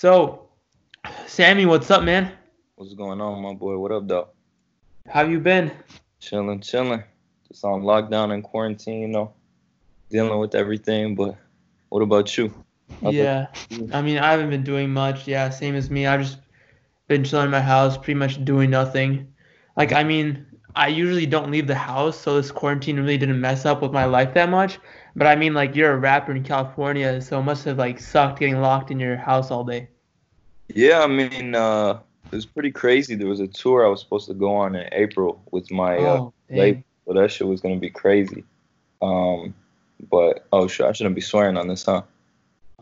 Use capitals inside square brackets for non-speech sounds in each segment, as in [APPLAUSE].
So, Sammy, what's up, man? What's going on, my boy? What up, though? How you been? Chilling, chilling. Just on lockdown and quarantine, you know, dealing with everything. But what about you? How's yeah, I mean, I haven't been doing much. Yeah, same as me. I've just been chilling in my house, pretty much doing nothing. Like, I mean, I usually don't leave the house, so this quarantine really didn't mess up with my life that much. But I mean, like, you're a rapper in California, so it must have like sucked getting locked in your house all day. Yeah, I mean, uh, it was pretty crazy. There was a tour I was supposed to go on in April with my uh, oh, uh, label, so that shit was gonna be crazy. Um, but oh shit, I shouldn't be swearing on this, huh?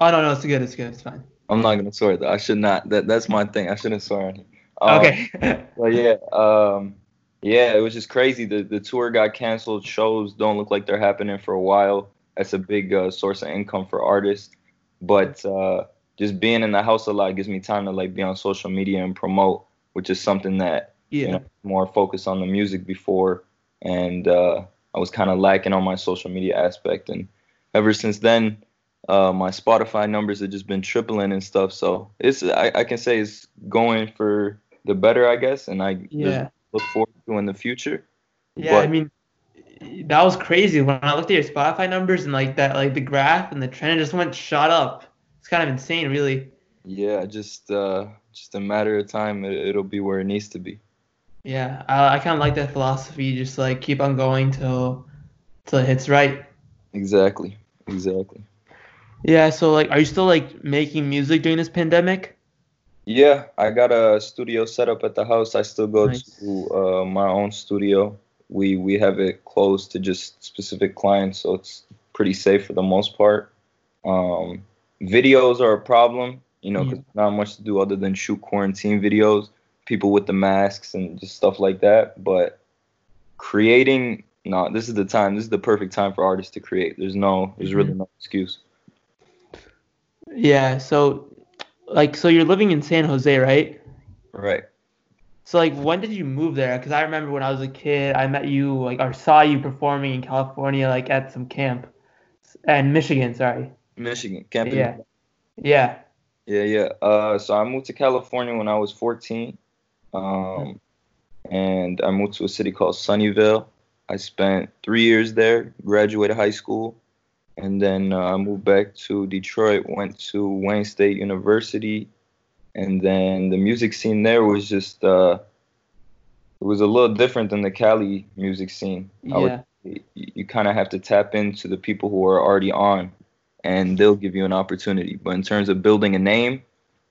Oh no, no, it's good, it's good, it's fine. I'm not gonna swear though. I should not. That that's my thing. I shouldn't swear on Um, okay. but yeah, um, yeah, it was just crazy. The the tour got canceled. Shows don't look like they're happening for a while. That's a big uh, source of income for artists. But uh, just being in the house a lot gives me time to like be on social media and promote, which is something that yeah. you know more focused on the music before, and uh, I was kind of lacking on my social media aspect. And ever since then, uh, my Spotify numbers have just been tripling and stuff. So it's I, I can say it's going for the better, I guess, and I yeah. look forward in the future. Yeah, but, I mean, that was crazy when I looked at your Spotify numbers and like that, like the graph and the trend just went shot up it's kind of insane, really. Yeah, just uh, just a matter of time. It, will be where it needs to be. Yeah, I, I kind of like that philosophy. Just like keep on going till till it hits right. Exactly. Exactly. Yeah. So like, are you still like making music during this pandemic? Yeah, I got a studio set up at the house. I still go nice. to uh, my own studio. We we have it closed to just specific clients, so it's pretty safe for the most part. Um, videos are a problem, you know, because not much to do other than shoot quarantine videos, people with the masks and just stuff like that. But creating, no, this is the time. This is the perfect time for artists to create. There's no, there's really mm-hmm. no excuse. Yeah. So, like, so you're living in San Jose, right? Right. So like, when did you move there? Because I remember when I was a kid, I met you like or saw you performing in California, like at some camp, and Michigan. Sorry. Michigan, camping. Yeah. Yeah. Yeah, yeah. Uh, so I moved to California when I was 14, um, and I moved to a city called Sunnyvale. I spent three years there, graduated high school, and then uh, I moved back to Detroit. Went to Wayne State University, and then the music scene there was just uh, it was a little different than the Cali music scene. Yeah. Would, you, you kind of have to tap into the people who are already on and they'll give you an opportunity. But in terms of building a name,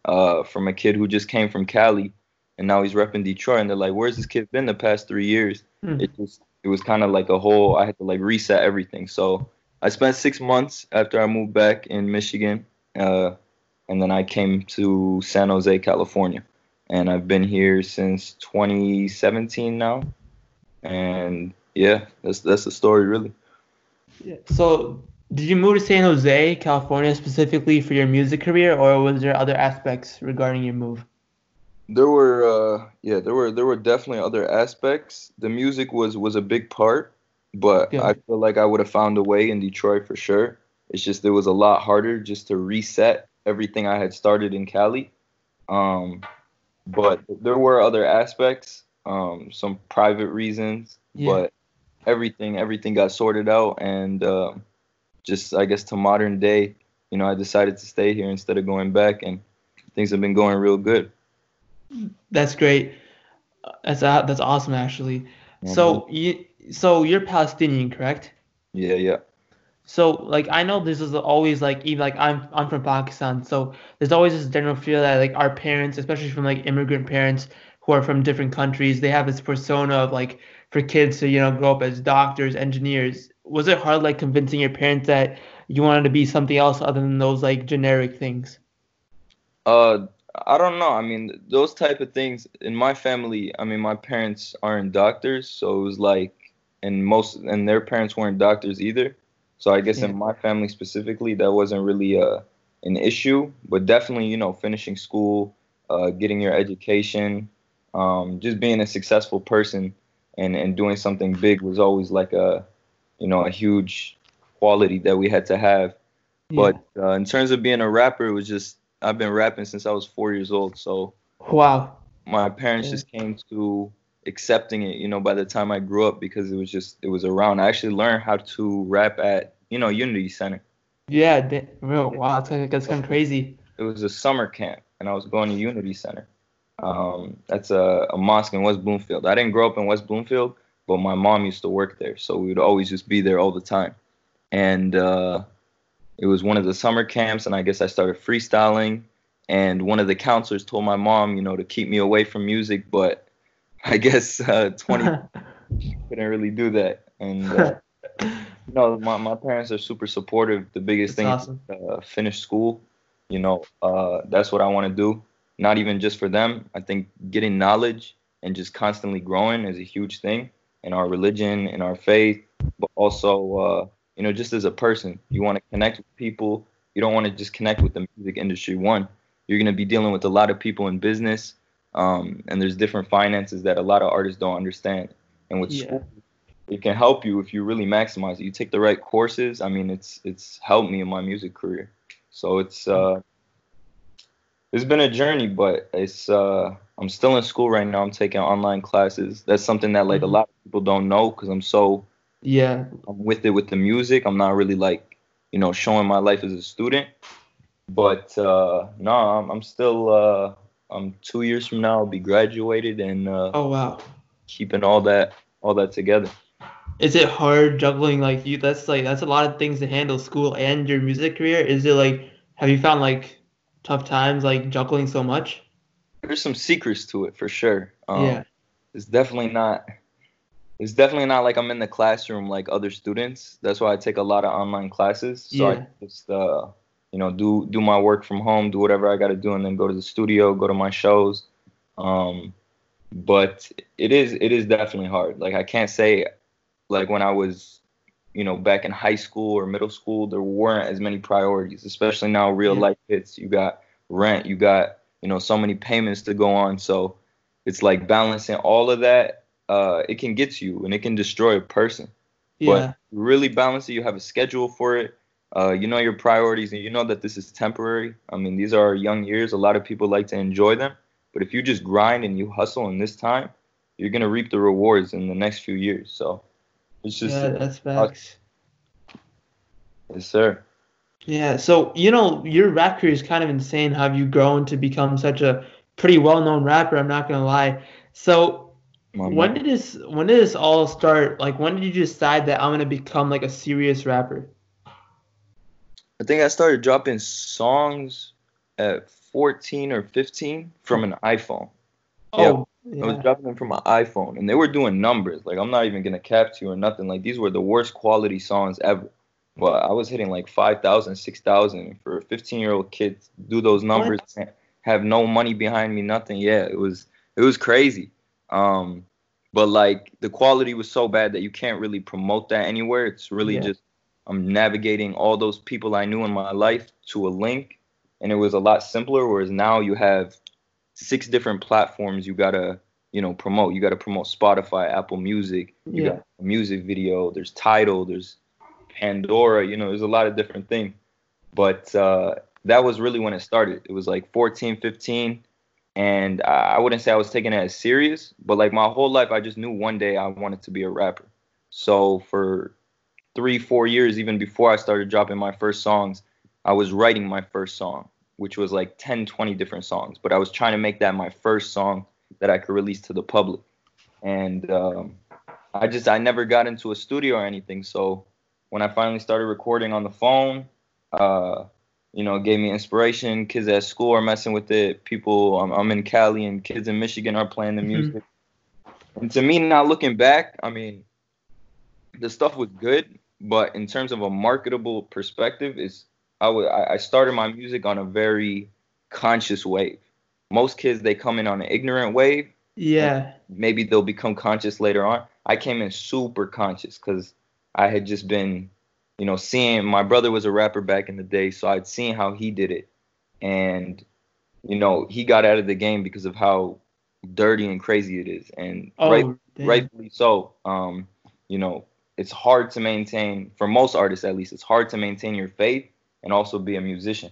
uh, from a kid who just came from Cali and now he's repping Detroit, and they're like, "Where's this kid been the past three years?" Hmm. It just it was kind of like a whole. I had to like reset everything. So I spent six months after I moved back in Michigan, uh, and then I came to San Jose, California, and I've been here since 2017 now. And yeah, that's that's the story really. Yeah. So did you move to San Jose, California, specifically for your music career, or was there other aspects regarding your move? There were, uh, yeah, there were there were definitely other aspects. The music was was a big part, but I feel like I would have found a way in Detroit for sure. It's just it was a lot harder just to reset everything I had started in Cali. Um, but there were other aspects, um, some private reasons, yeah. but everything everything got sorted out and. Uh, just I guess to modern day, you know, I decided to stay here instead of going back, and things have been going real good. That's great. That's uh, that's awesome, actually. Mm-hmm. So you so you're Palestinian, correct? Yeah, yeah. So like I know this is always like even like I'm I'm from Pakistan, so there's always this general fear that like our parents, especially from like immigrant parents who are from different countries, they have this persona of like for kids to you know grow up as doctors, engineers, was it hard like convincing your parents that you wanted to be something else other than those like generic things? Uh, I don't know. I mean, those type of things in my family. I mean, my parents aren't doctors, so it was like, and most and their parents weren't doctors either. So I guess yeah. in my family specifically, that wasn't really a uh, an issue. But definitely, you know, finishing school, uh, getting your education, um, just being a successful person, and and doing something big was always like a you know, a huge quality that we had to have. Yeah. But uh, in terms of being a rapper, it was just I've been rapping since I was four years old. So Wow. my parents Yeah. just came to accepting it. You know, by the time I grew up, because it was just it was around. I actually learned how to rap at you know Unity Center. Yeah. Real. Wow. That's kind of, that's kind of crazy. It was a summer camp, and I was going to Unity Center. Um, that's a, a mosque in West Bloomfield. I didn't grow up in West Bloomfield, but my mom used to work there, so we would always just be there all the time. And uh, it was one of the summer camps, and I guess I started freestyling. And one of the counselors told my mom, you know, to keep me away from music, but [LAUGHS] I guess uh, 20 [LAUGHS] couldn't really do that. And uh, [LAUGHS] no, my, my parents are super supportive. The biggest That's thing awesome. is uh, finish school. You know, uh, that's what I want to do. Not even just for them. I think getting knowledge and just constantly growing is a huge thing in our religion, in our faith, but also, uh, you know, just as a person, you want to connect with people. You don't want to just connect with the music industry. One, you're going to be dealing with a lot of people in business, um, and there's different finances that a lot of artists don't understand. And with Yeah. school, it can help you if you really maximize it. You take the right courses. I mean, it's it's helped me in my music career. So it's uh, it's been a journey, but it's uh, I'm still in school right now. I'm taking online classes. That's something that like a Mhm. lot of people don't know because I'm so Yeah. I'm with it with the music. I'm not really like you know showing my life as a student. But uh, no, I'm, I'm still uh, I'm two years from now I'll be graduated and uh, Oh wow. keeping all that all that together. Is it hard juggling like you? That's like that's a lot of things to handle, school and your music career. Is it like have you found like tough times like juggling so much? There's some secrets to it for sure. Um, yeah. it's definitely not it's definitely not like I'm in the classroom like other students. That's why I take a lot of online classes. So Yeah. I just uh you know do do my work from home, do whatever I got to do and then go to the studio, go to my shows. Um but it is it is definitely hard. Like I can't say like when I was you know back in high school or middle school there weren't as many priorities, especially now real Yeah. life hits. You got rent, you got you know so many payments to go on. So it's like balancing all of that. Uh, it can get to you and it can destroy a person. Yeah. But really balance it. You have a schedule for it. Uh, you know your priorities and you know that this is temporary. I mean, these are young years. A lot of people like to enjoy them. But if you just grind and you hustle in this time, you're gonna reap the rewards in the next few years. So it's just yeah, that's facts. yes, sir. Yeah, so you know your rap career is kind of insane. How have you grown to become such a pretty well-known rapper? I'm not gonna lie. So My when man. did this when did this all start? Like when did you decide that I'm gonna become like a serious rapper? I think I started dropping songs at 14 or 15 from an iPhone. Yeah. Oh, I was dropping them from my iPhone, and they were doing numbers. Like I'm not even gonna cap to you or nothing. Like these were the worst quality songs ever. But I was hitting like 5,000, 6,000 for a 15 year old kid. to Do those numbers, and have no money behind me, nothing. Yeah, it was it was crazy. Um, but like the quality was so bad that you can't really promote that anywhere. It's really Yeah. just I'm navigating all those people I knew in my life to a link, and it was a lot simpler. Whereas now you have six different platforms you gotta you know promote. You gotta promote Spotify, Apple Music, you Yeah. got a music video. There's Tidal. There's Pandora. You know, there's a lot of different things. But uh, that was really when it started. It was like 14, 15, and I I wouldn't say I was taking it as serious, but like my whole life, I just knew one day I wanted to be a rapper. So for three, four years, even before I started dropping my first songs, I was writing my first song, which was like 10, 20 different songs. But I was trying to make that my first song that I could release to the public. And um, I just, I never got into a studio or anything. So when I finally started recording on the phone, uh, you know, it gave me inspiration. Kids at school are messing with it. People, I'm, I'm in Cali and kids in Michigan are playing the Mhm. music. And to me, not looking back, I mean, the stuff was good, but in terms of a marketable perspective, is I would I started my music on a very conscious wave. Most kids they come in on an ignorant wave. Yeah. Maybe they'll become conscious later on. I came in super conscious because I had just been, you know, seeing my brother was a rapper back in the day, so I'd seen how he did it, and you know he got out of the game because of how dirty and crazy it is, and Oh, right rightfully so. Um, you know, it's hard to maintain for most artists at least. It's hard to maintain your faith and also be a musician.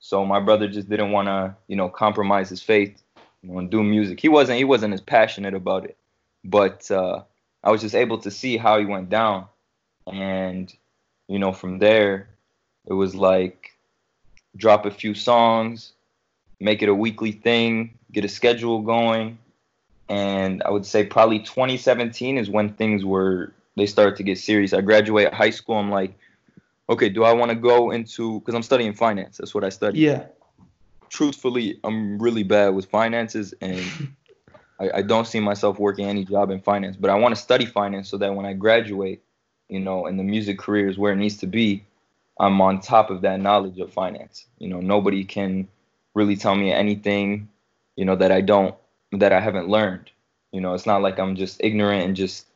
So my brother just didn't want to, you know, compromise his faith you know, and do music. He wasn't he wasn't as passionate about it, but uh, I was just able to see how he went down, and you know, from there, it was like drop a few songs, make it a weekly thing, get a schedule going, and I would say probably 2017 is when things were they started to get serious. I graduate high school. I'm like, okay, do I want to go into because I'm studying finance. That's what I study. Yeah. Truthfully, I'm really bad with finances, and [LAUGHS] I, I don't see myself working any job in finance. But I want to study finance so that when I graduate, you know, and the music career is where it needs to be, I'm on top of that knowledge of finance. You know, nobody can really tell me anything, you know, that I don't that I haven't learned. You know, it's not like I'm just ignorant and just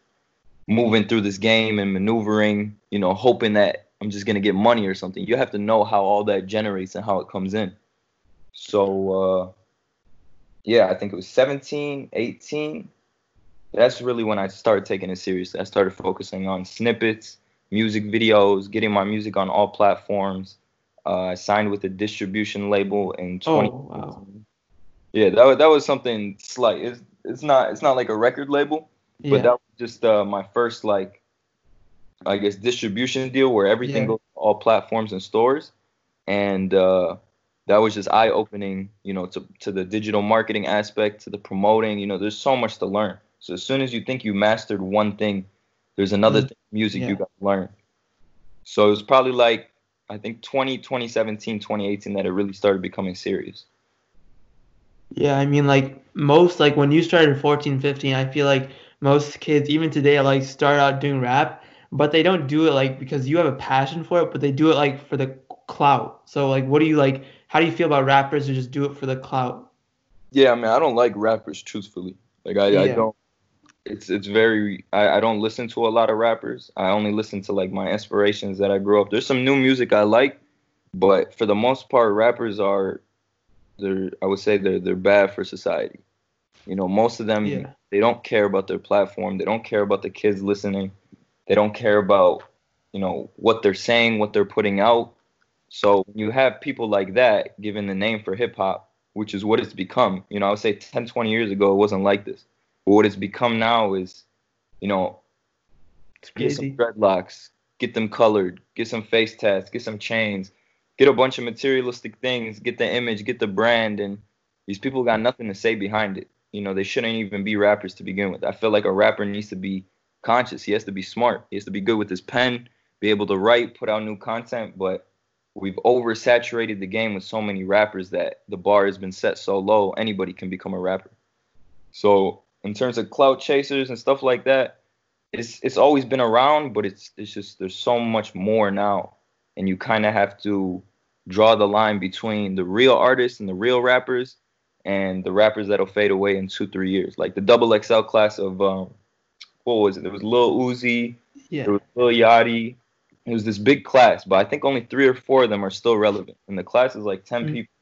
moving through this game and maneuvering, you know, hoping that I'm just gonna get money or something. You have to know how all that generates and how it comes in. So uh, yeah, I think it was 17, 18. That's really when I started taking it seriously. I started focusing on snippets, music videos, getting my music on all platforms. Uh, I signed with a distribution label in 20. Oh, wow. Yeah, that was, that was something slight. It's it's not it's not like a record label, yeah. but that was just uh, my first like I guess distribution deal where everything yeah. goes to all platforms and stores, and uh, that was just eye opening. You know, to to the digital marketing aspect, to the promoting. You know, there's so much to learn. So as soon as you think you mastered one thing, there's another mm. thing, music yeah. you got to learn. So it was probably like I think 20, 2017, 2018 that it really started becoming serious. Yeah, I mean like most like when you started 14, 15, I feel like most kids even today like start out doing rap but they don't do it like because you have a passion for it, but they do it like for the clout. So like, what do you like? How do you feel about rappers who just do it for the clout? Yeah, I mean, I don't like rappers truthfully. Like I, yeah. I don't. It's it's very. I, I don't listen to a lot of rappers. I only listen to like my inspirations that I grew up. There's some new music I like, but for the most part, rappers are. They're. I would say they're they're bad for society. You know, most of them yeah. they don't care about their platform. They don't care about the kids listening they don't care about, you know, what they're saying, what they're putting out. So you have people like that given the name for hip hop, which is what it's become. You know, I would say 10, 20 years ago, it wasn't like this. But what it's become now is, you know, get some dreadlocks, get them colored, get some face tats, get some chains, get a bunch of materialistic things, get the image, get the brand, and these people got nothing to say behind it. You know, they shouldn't even be rappers to begin with. I feel like a rapper needs to be conscious. He has to be smart. He has to be good with his pen, be able to write, put out new content. But we've oversaturated the game with so many rappers that the bar has been set so low, anybody can become a rapper. So in terms of clout chasers and stuff like that, it's it's always been around, but it's it's just there's so much more now, and you kind of have to draw the line between the real artists and the real rappers and the rappers that'll fade away in two three years, like the double XL class of um, what was it? There was Lil Uzi, yeah. there was Lil Yachty. It was this big class, but I think only three or four of them are still relevant, and the class is like 10 mm-hmm. people.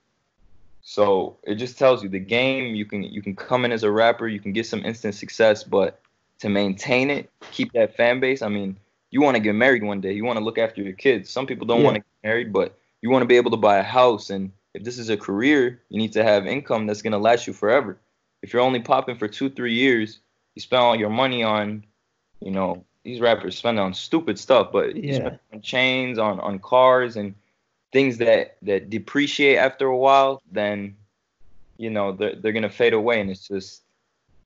So it just tells you the game. You can you can come in as a rapper, you can get some instant success, but to maintain it, keep that fan base. I mean, you want to get married one day, you want to look after your kids. Some people don't yeah. want to get married, but you want to be able to buy a house. And if this is a career, you need to have income that's gonna last you forever. If you're only popping for two, three years, you spend all your money on, you know, these rappers spend on stupid stuff, but yeah. you spend on chains, on on cars, and things that that depreciate after a while, then you know they're they're gonna fade away, and it's just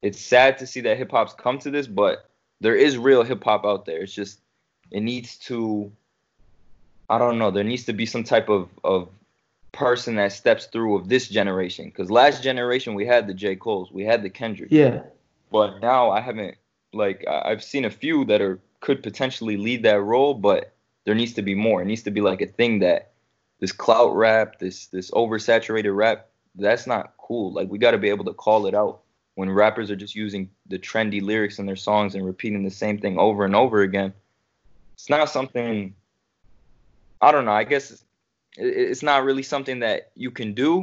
it's sad to see that hip hop's come to this, but there is real hip hop out there. It's just it needs to I don't know, there needs to be some type of of person that steps through of this generation because last generation we had the J Cole's, we had the Kendrick. Yeah. But now I haven't like I've seen a few that are could potentially lead that role, but there needs to be more. It needs to be like a thing that this clout rap, this this oversaturated rap, that's not cool. Like we got to be able to call it out when rappers are just using the trendy lyrics in their songs and repeating the same thing over and over again. It's not something I don't know. I guess it's not really something that you can do,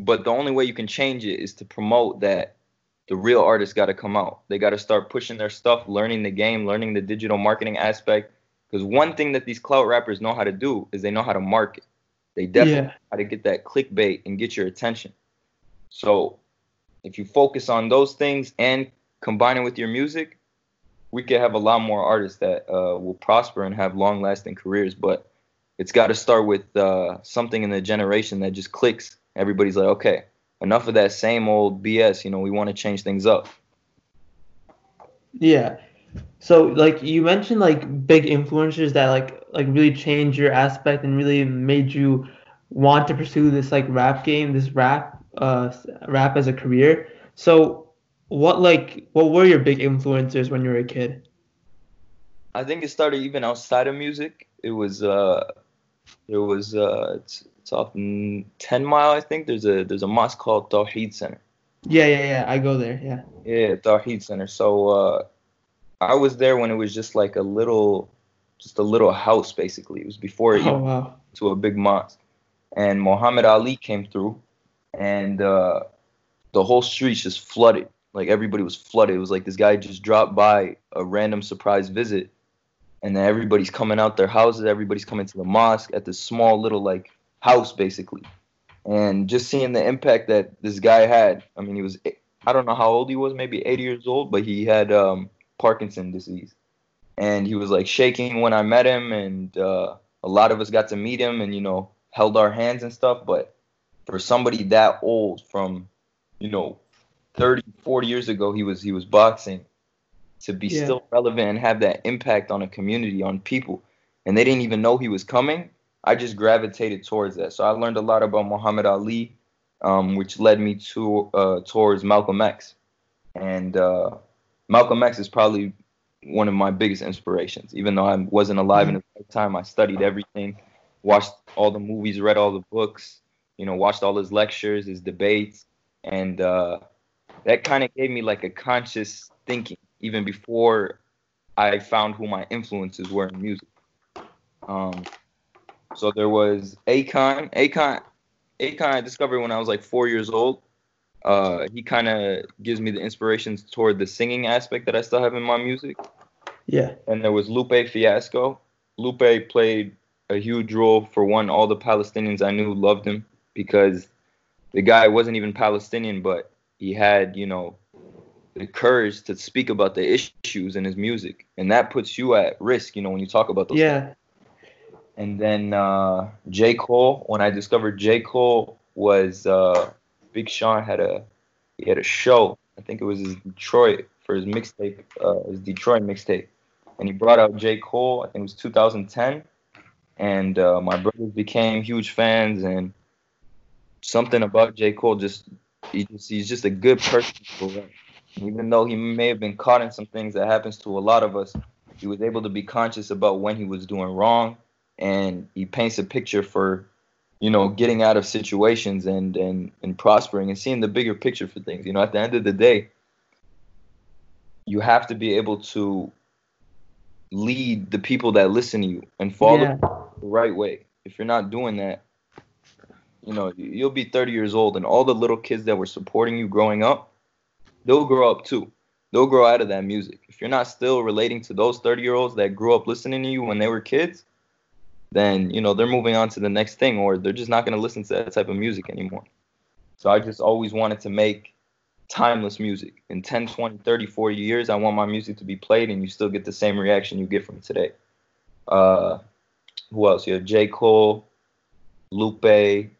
but the only way you can change it is to promote that the real artists got to come out. They got to start pushing their stuff, learning the game, learning the digital marketing aspect. Because one thing that these clout rappers know how to do is they know how to market. They definitely Yeah. how to get that clickbait and get your attention. So if you focus on those things and combine it with your music, we could have a lot more artists that uh, will prosper and have long lasting careers. But it's got to start with uh, something in the generation that just clicks. Everybody's like, okay, enough of that same old BS. You know, we want to change things up. Yeah. So like you mentioned like big influencers that like like really changed your aspect and really made you want to pursue this like rap game, this rap uh rap as a career. So what like what were your big influencers when you were a kid? I think it started even outside of music. It was uh, there was uh, it's, it's off Ten Mile. I think there's a there's a mosque called Tawheed Center. Yeah, yeah, yeah. I go there. Yeah. Yeah, Tawheed Center. So uh, I was there when it was just like a little, just a little house basically. It was before it Oh wow. to a big mosque, and Muhammad Ali came through, and uh, the whole streets just flooded. Like everybody was flooded. It was like this guy just dropped by a random surprise visit, and then everybody's coming out their houses. Everybody's coming to the mosque at this small little like house basically, and just seeing the impact that this guy had. I mean, he was I don't know how old he was, maybe 80 years old, but he had um, Parkinson disease, and he was like shaking when I met him, and uh, a lot of us got to meet him, and you know held our hands and stuff. But for somebody that old, from you know 30, 40 years ago, he was he was boxing to be Yeah. still relevant and have that impact on a community, on people, and they didn't even know he was coming. I just gravitated towards that. So I learned a lot about Muhammad Ali, um, which led me to uh, towards Malcolm X, and uh, Malcolm X is probably one of my biggest inspirations. Even though I wasn't alive in his lifetime, I studied everything, watched all the movies, read all the books, you know, watched all his lectures, his debates, and uh, that kind of gave me like a conscious thinking even before I found who my influences were in music. Um, so there was Akon. Akon, Akon, I discovered when I was like four years old. Uh, he kind of gives me the inspirations toward the singing aspect that I still have in my music. Yeah. And there was Lupe Fiasco. Lupe played a huge role for one. All the Palestinians I knew loved him because the guy wasn't even Palestinian, but he had, you know, the courage to speak about the issues in his music, and that puts you at risk, you know, when you talk about those. Yeah. And then uh, J. Cole, when I discovered J. Cole was uh, Big Sean had a he had a show. I think it was his Detroit for his mixtape, uh, his Detroit mixtape, and he brought out J. Cole. I think it was 2010, and uh, my brothers became huge fans. And something about J. Cole just he just he's just a good person. to rap. Even though he may have been caught in some things that happens to a lot of us, he was able to be conscious about when he was doing wrong. And he paints a picture for you know getting out of situations and and and prospering and seeing the bigger picture for things. You know at the end of the day you have to be able to lead the people that listen to you and follow Yeah. the right way. If you're not doing that you know you- you'll be 30 years old and all the little kids that were supporting you growing up they'll grow up too. They'll grow out of that music. If you're not still relating to those 30 year olds that grew up listening to you when they were kids then you know they're moving on to the next thing or they're just not going to listen to that type of music anymore. So i just always wanted to make timeless music. In 10 20 30 40 years i want my music to be played and you still get the same reaction you get from today. Uh who else? You have j. Cole lupe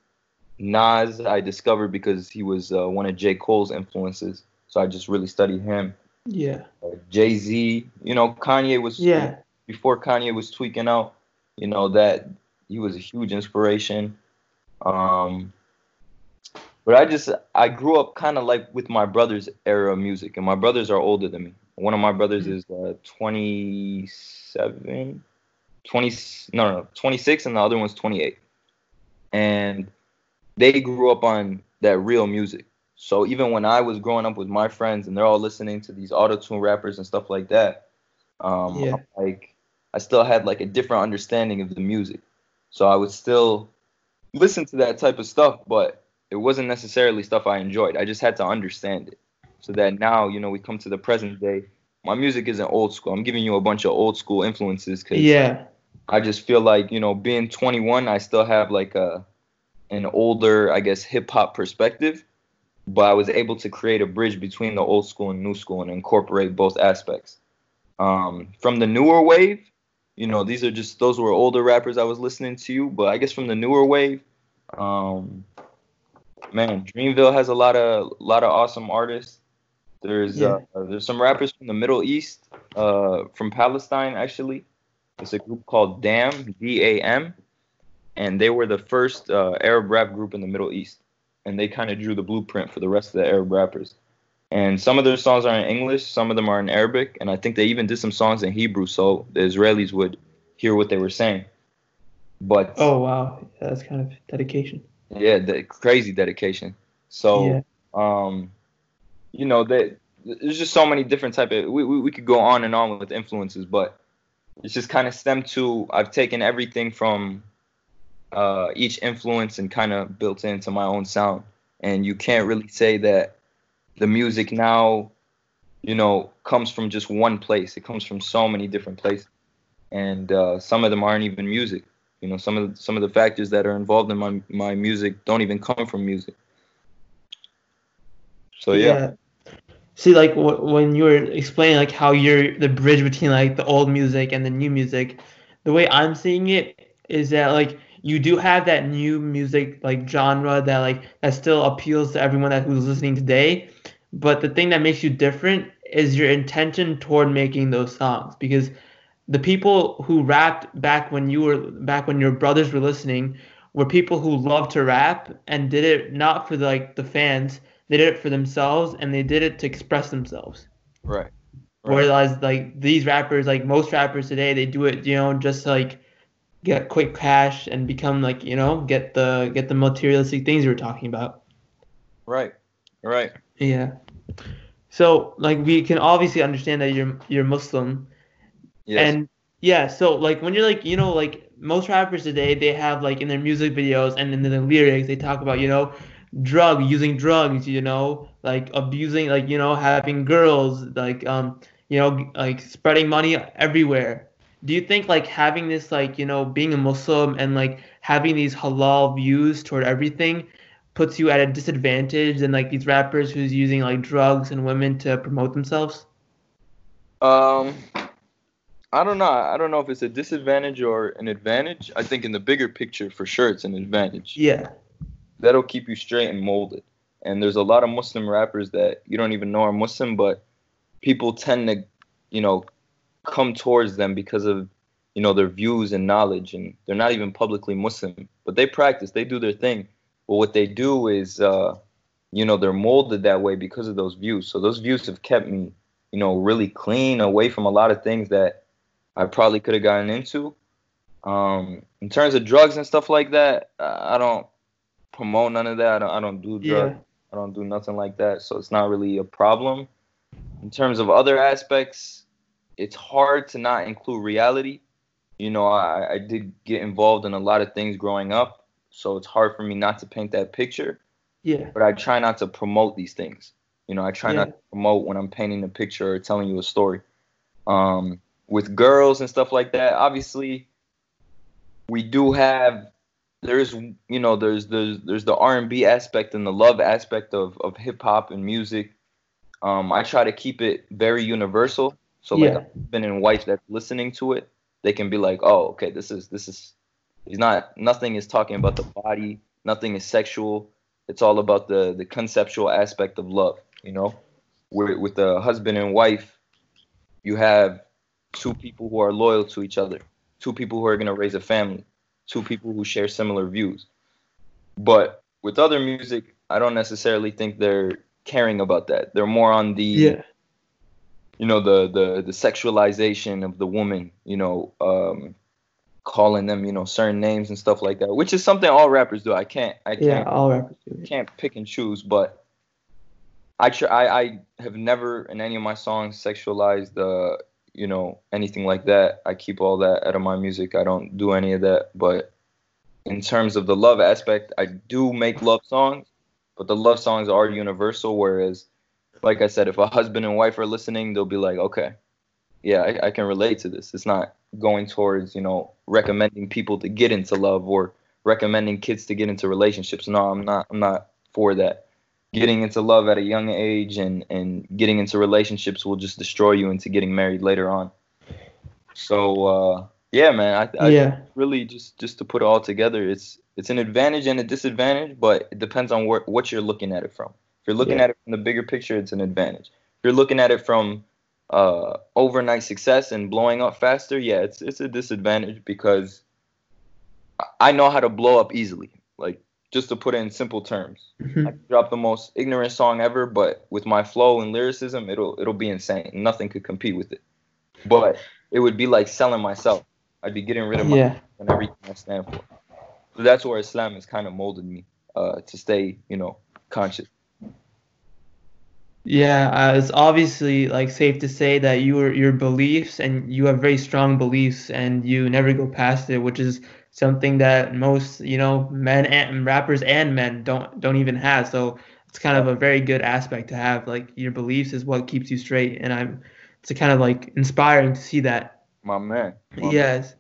nas i discovered because he was uh, one of j. Cole's influences so i just really studied him Yeah. uh, jay-z you know kanye was Yeah. before Kanye was tweaking out, you know, that he was a huge inspiration. Um, but I just I grew up kind of like with my brother's era of music, and my brothers are older than me. One of my brothers is uh, 27, 20, no, no, 26, and the other one's 28. And they grew up on that real music. So even when I was growing up with my friends and they're all listening to these auto tune rappers and stuff like that, um, Yeah. like I still had like a different understanding of the music. So I would still listen to that type of stuff, but it wasn't necessarily stuff I enjoyed. I just had to understand it. So that now, you know, we come to the present day. My music isn't old school. I'm giving you a bunch of old school influences because Yeah. I just feel like you know, being 21, I still have like a an older, I guess, hip hop perspective, but I was able to create a bridge between the old school and new school and incorporate both aspects. Um, from the newer wave, you know, these are just those were older rappers I was listening to, but I guess from the newer wave, um, man, Dreamville has a lot of lot of awesome artists. There's yeah. uh, there's some rappers from the Middle East, uh, from Palestine actually. It's a group called DAM, D A M, and they were the first uh, Arab rap group in the Middle East, and they kind of drew the blueprint for the rest of the Arab rappers. And some of their songs are in English, some of them are in Arabic, and I think they even did some songs in Hebrew, so the Israelis would hear what they were saying. But oh wow, that's kind of dedication. Yeah, the crazy dedication. So, yeah. um, you know, that there's just so many different type of. We, we we could go on and on with influences, but it's just kind of stemmed to. I've taken everything from uh, each influence and kind of built into my own sound. And you can't really say that the music now, you know, comes from just one place. It comes from so many different places, and uh, some of them aren't even music. You know, some of the, some of the factors that are involved in my my music don't even come from music. So yeah. yeah. See, like w- when you were explaining like how you're the bridge between like the old music and the new music, the way I'm seeing it is that like you do have that new music like genre that like that still appeals to everyone that who's listening today. But the thing that makes you different is your intention toward making those songs because the people who rapped back when you were back when your brothers were listening were people who loved to rap and did it not for the, like the fans they did it for themselves and they did it to express themselves right, right. whereas like these rappers like most rappers today they do it you know just to, like get quick cash and become like you know get the get the materialistic things you were talking about right right yeah so like we can obviously understand that you're you're muslim Yes. And yeah, so like when you're like, you know, like most rappers today, they have like in their music videos and in the lyrics, they talk about, you know, drug using drugs, you know, like abusing, like you know, having girls, like um, you know, like spreading money everywhere. Do you think like having this like you know being a Muslim and like having these halal views toward everything puts you at a disadvantage than like these rappers who's using like drugs and women to promote themselves? Um, I don't know. I don't know if it's a disadvantage or an advantage. I think in the bigger picture, for sure, it's an advantage. Yeah. That'll keep you straight and molded. And there's a lot of Muslim rappers that you don't even know are Muslim, but people tend to, you know, come towards them because of, you know, their views and knowledge. And they're not even publicly Muslim, but they practice, they do their thing. But what they do is, uh, you know, they're molded that way because of those views. So those views have kept me, you know, really clean away from a lot of things that I probably could have gotten into. Um, in terms of drugs and stuff like that, I don't promote none of that. I don't, I don't do drugs. Yeah. I don't do nothing like that. So it's not really a problem. In terms of other aspects, it's hard to not include reality. You know, I, I did get involved in a lot of things growing up, so it's hard for me not to paint that picture. Yeah. But I try not to promote these things. You know, I try yeah. not to promote when I'm painting a picture or telling you a story. Um, with girls and stuff like that. Obviously, we do have there's you know there's there's there's the R&B aspect and the love aspect of of hip hop and music. Um, I try to keep it very universal. So like yeah. a husband and wife that's listening to it, they can be like, oh, okay, this is this is he's not nothing is talking about the body, nothing is sexual. It's all about the the conceptual aspect of love, you know. With with the husband and wife, you have two people who are loyal to each other, two people who are going to raise a family, two people who share similar views. But with other music, I don't necessarily think they're caring about that. They're more on the yeah. You know the the the sexualization of the woman, you know, um calling them, you know, certain names and stuff like that, which is something all rappers do. I can't I can't yeah, all rappers do. can't pick and choose, but I, tr- I I have never in any of my songs sexualized uh you know anything like that. I keep all that out of my music. I don't do any of that. But in terms of the love aspect, I do make love songs, but the love songs are universal. Whereas, like I said, if a husband and wife are listening, they'll be like, okay, yeah, I, I can relate to this. It's not going towards you know recommending people to get into love or recommending kids to get into relationships. No, I'm not. I'm not for that. Getting into love at a young age and and getting into relationships will just destroy you into getting married later on. So uh, yeah, man. I, I Yeah. really just just to put it all together, it's it's an advantage and a disadvantage, but it depends on what what you're looking at it from. If you're looking Yeah. at it from the bigger picture, it's an advantage. If you're looking at it from uh, overnight success and blowing up faster, yeah, it's it's a disadvantage because I- I know how to blow up easily. Like just to put it in simple terms, I Mhm. can drop the most ignorant song ever, but with my flow and lyricism, it'll it'll be insane. Nothing could compete with it. But it would be like selling myself. I'd be getting rid of my Yeah. and everything I stand for. So that's where Islam has kind of molded me uh, to stay, you know, conscious. Yeah, uh, it's obviously like safe to say that your your beliefs and you have very strong beliefs and you never go past it, which is something that most, you know, men and rappers and men don't don't even have. So it's kind of a very good aspect to have. Like your beliefs is what keeps you straight, and I'm it's kind of like inspiring to see that. My man. My man. Yes.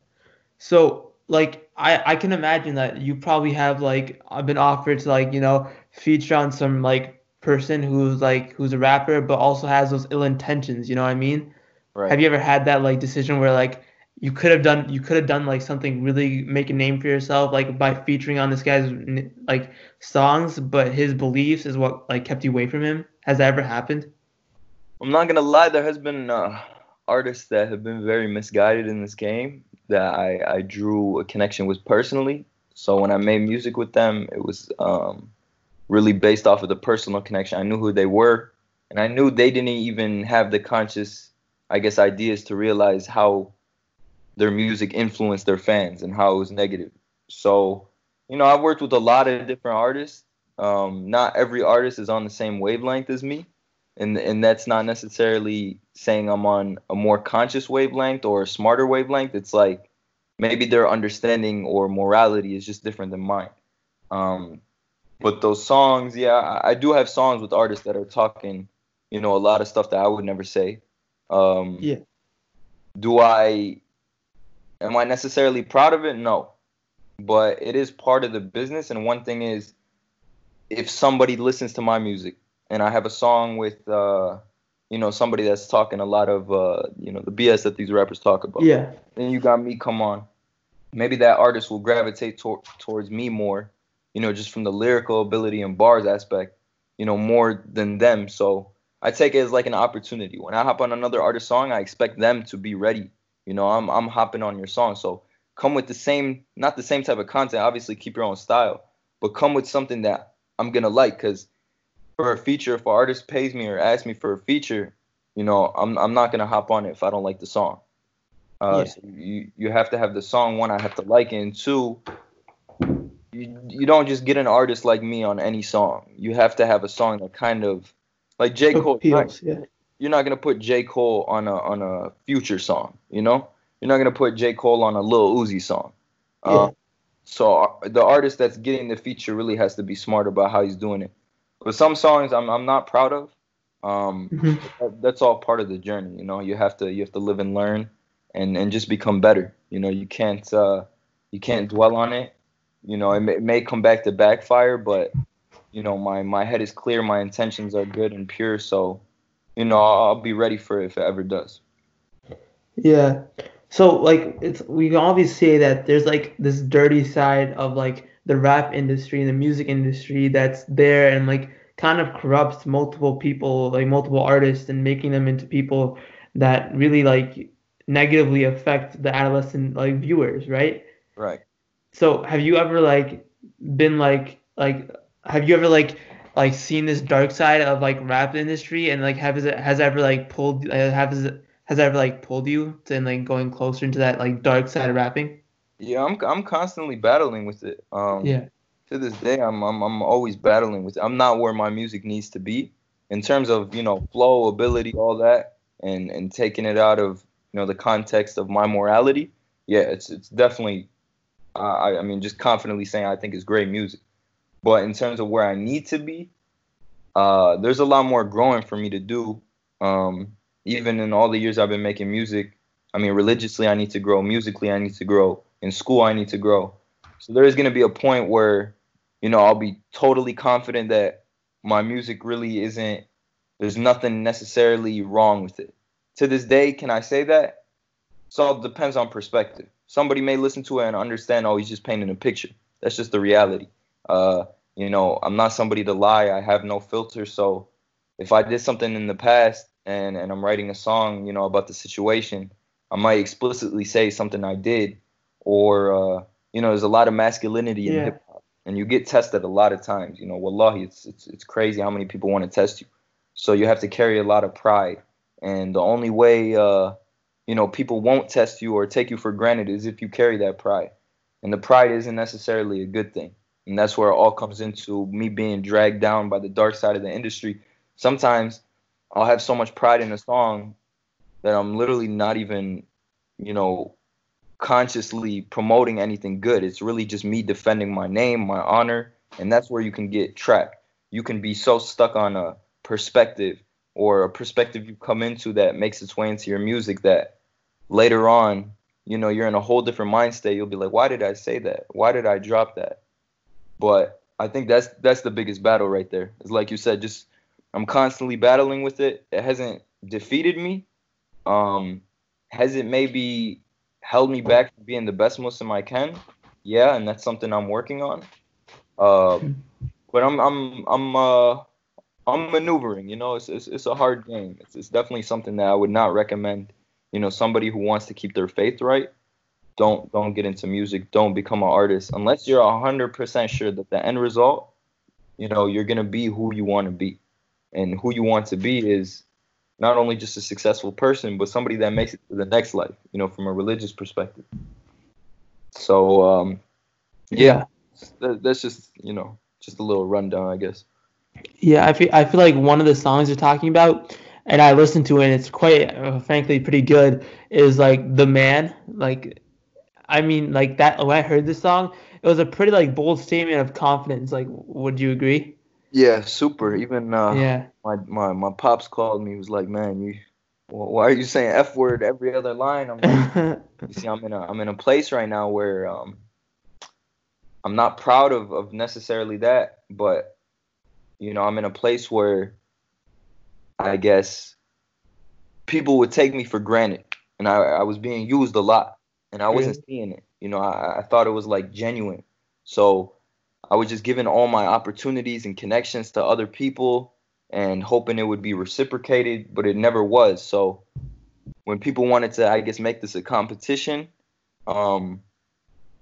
So like I I can imagine that you probably have like I've been offered to like, you know, feature on some like person who's like who's a rapper but also has those ill intentions, you know what I mean? Right. Have you ever had that like decision where like you could have done you could have done like something really make a name for yourself like by featuring on this guy's like songs but his beliefs is what like kept you away from him? Has that ever happened? I'm not gonna lie. There has been uh, artists that have been very misguided in this game that I, I drew a connection with personally. So when I made music with them, it was um, really based off of the personal connection. I knew who they were, and I knew they didn't even have the conscious, I guess, ideas to realize how their music influenced their fans and how it was negative. So, you know, I've worked with a lot of different artists. Um, not every artist is on the same wavelength as me and and that's not necessarily saying I'm on a more conscious wavelength or a smarter wavelength. It's like maybe their understanding or morality is just different than mine. Um, but those songs, yeah, I, do have songs with artists that are talking, you know, a lot of stuff that I would never say. Um, Yeah. Do I? Am I necessarily proud of it? No, but it is part of the business. And one thing is, if somebody listens to my music and I have a song with uh, you know somebody that's talking a lot of uh, you know the BS that these rappers talk about. Yeah. Then you got me come on. Maybe that artist will gravitate tor- towards me more, you know, just from the lyrical ability and bars aspect, you know, more than them. So I take it as like an opportunity. When I hop on another artist song, I expect them to be ready. You know, I'm I'm hopping on your song, so come with the same, not the same type of content. Obviously, keep your own style, but come with something that I'm gonna like. Cause for a feature, if an artist pays me or asks me for a feature, you know, I'm I'm not gonna hop on it if I don't like the song. Uh, Yeah. so you you have to have the song one, I have to like it, and two, you you don't just get an artist like me on any song. You have to have a song that kind of like J Cole. Appeals, yeah. You're not gonna put J Cole on a on a Future song, you know. You're not gonna put J Cole on a Lil Uzi song. Yeah. Um, so uh, the artist that's getting the feature really has to be smart about how he's doing it. But some songs I'm I'm not proud of. Um, Mhm. that- that's all part of the journey. You know, you have to you have to live and learn, and and just become better. You know, you can't uh, you can't dwell on it. You know, it may, it may come back to backfire, but you know, my my head is clear. My intentions are good and pure. So, you know, I'll, I'll be ready for it if it ever does. Yeah. So like it's we can always say that there's like this dirty side of like the rap industry and the music industry that's there and like kind of corrupts multiple people, like multiple artists and making them into people that really like negatively affect the adolescent like viewers, right? Right. So have you ever like been like like have you ever like like seen this dark side of like rap industry and like have it has ever like pulled uh, has it has ever like pulled you to like going closer into that like dark side of rapping? Yeah, I'm I'm constantly battling with it. Um, Yeah. to this day I'm, I'm I'm always battling with it. I'm not where my music needs to be in terms of you know flow, ability, all that, and and taking it out of you know the context of my morality. Yeah, it's it's definitely. I I mean, just confidently saying I think it's great music, but in terms of where I need to be, uh, there's a lot more growing for me to do. Um, even in all the years I've been making music, I mean, religiously I need to grow, musically I need to grow, in school I need to grow. So there is going to be a point where, you know, I'll be totally confident that my music really isn't. There's nothing necessarily wrong with it. To this day, can I say that? It depends on perspective. Somebody may listen to it and understand, oh, he's just painting a picture. That's just the reality. Uh, you know, I'm not somebody to lie. I have no filter. So if I did something in the past and, and I'm writing a song, you know, about the situation, I might explicitly say something I did. Or, uh, you know, there's a lot of masculinity in Yeah. hip hop. And you get tested a lot of times. You know, wallahi, it's, it's, it's crazy how many people want to test you. So you have to carry a lot of pride. And the only way, uh, you know, people won't test you or take you for granted is if you carry that pride. And the pride isn't necessarily a good thing. And that's where it all comes into me being dragged down by the dark side of the industry. Sometimes I'll have so much pride in a song that I'm literally not even, you know, consciously promoting anything good. It's really just me defending my name, my honor, and that's where you can get trapped. You can be so stuck on a perspective or a perspective you come into that makes its way into your music that later on, you know, you're in a whole different mind state. You'll be like, why did I say that? Why did I drop that? But I think that's that's the biggest battle right there. It's like you said, just I'm constantly battling with it. It hasn't defeated me. Um, has it maybe held me back from being the best Muslim I can? Yeah, and that's something I'm working on. Uh, but I'm I'm I'm uh I'm maneuvering. You know, it's it's, it's a hard game. It's, it's definitely something that I would not recommend. You know, somebody who wants to keep their faith right, don't don't get into music. Don't become an artist unless you're hundred percent sure that the end result, you know, you're gonna be who you want to be, and who you want to be is not only just a successful person, but somebody that makes it to the next life. You know, from a religious perspective. So um, yeah, that, that's just you know just a little rundown, I guess. Yeah, I feel I feel like one of the songs you're talking about, and I listened to it, and it's quite uh, frankly pretty good. Is like the man, like, I mean, like that. When I heard this song, it was a pretty like bold statement of confidence. Like, would you agree? Yeah, super. Even uh, Yeah, my, my my pops called me. He was like, "Man, you, why are you saying f word every other line?" I'm like, [LAUGHS] you see, I'm in a I'm in a place right now where um, I'm not proud of of necessarily that, but you know, I'm in a place where I guess people would take me for granted, and I I was being used a lot, and I wasn't seeing it. You know, I I thought it was like genuine, so I was just giving all my opportunities and connections to other people and hoping it would be reciprocated, but it never was. So when people wanted to, I guess, make this a competition, um,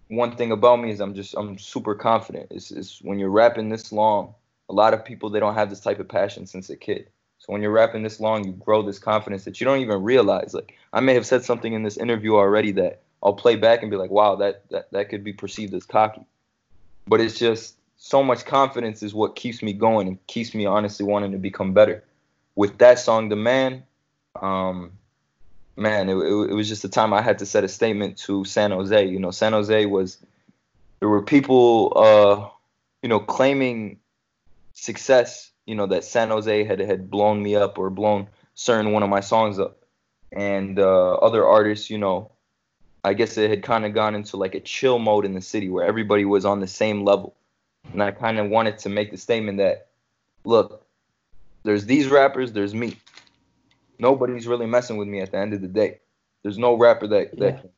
one thing about me is I'm just I'm super confident. It's, it's when you're rapping this long, a lot of people they don't have this type of passion since a kid. So when you're rapping this long, you grow this confidence that you don't even realize. Like I may have said something in this interview already that I'll play back and be like, wow, that that, that could be perceived as cocky. But it's just so much confidence is what keeps me going and keeps me honestly wanting to become better. With that song, The Man, um, man, it, it, it was just a time I had to set a statement to San Jose. You know, San Jose was there were people, uh, you know, claiming success. You know that San Jose had had blown me up or blown certain one of my songs up, and uh, other artists, you know, I guess it had kind of gone into like a chill mode in the city where everybody was on the same level. And I kind of wanted to make the statement that, look, there's these rappers, there's me. Nobody's really messing with me at the end of the day. There's no rapper that that Yeah. can.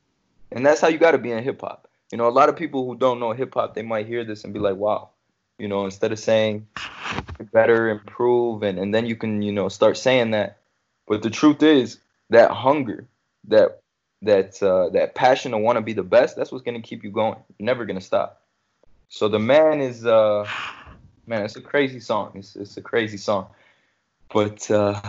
And that's how you got to be in hip hop. You know, a lot of people who don't know hip hop, they might hear this and be like, wow. You know, instead of saying better, improve, and, and then you can, you know, start saying that. But the truth is that hunger, that that uh, that passion to want to be the best, that's what's gonna keep you going. You're never gonna stop. So the man is uh man, it's a crazy song. It's it's a crazy song. But uh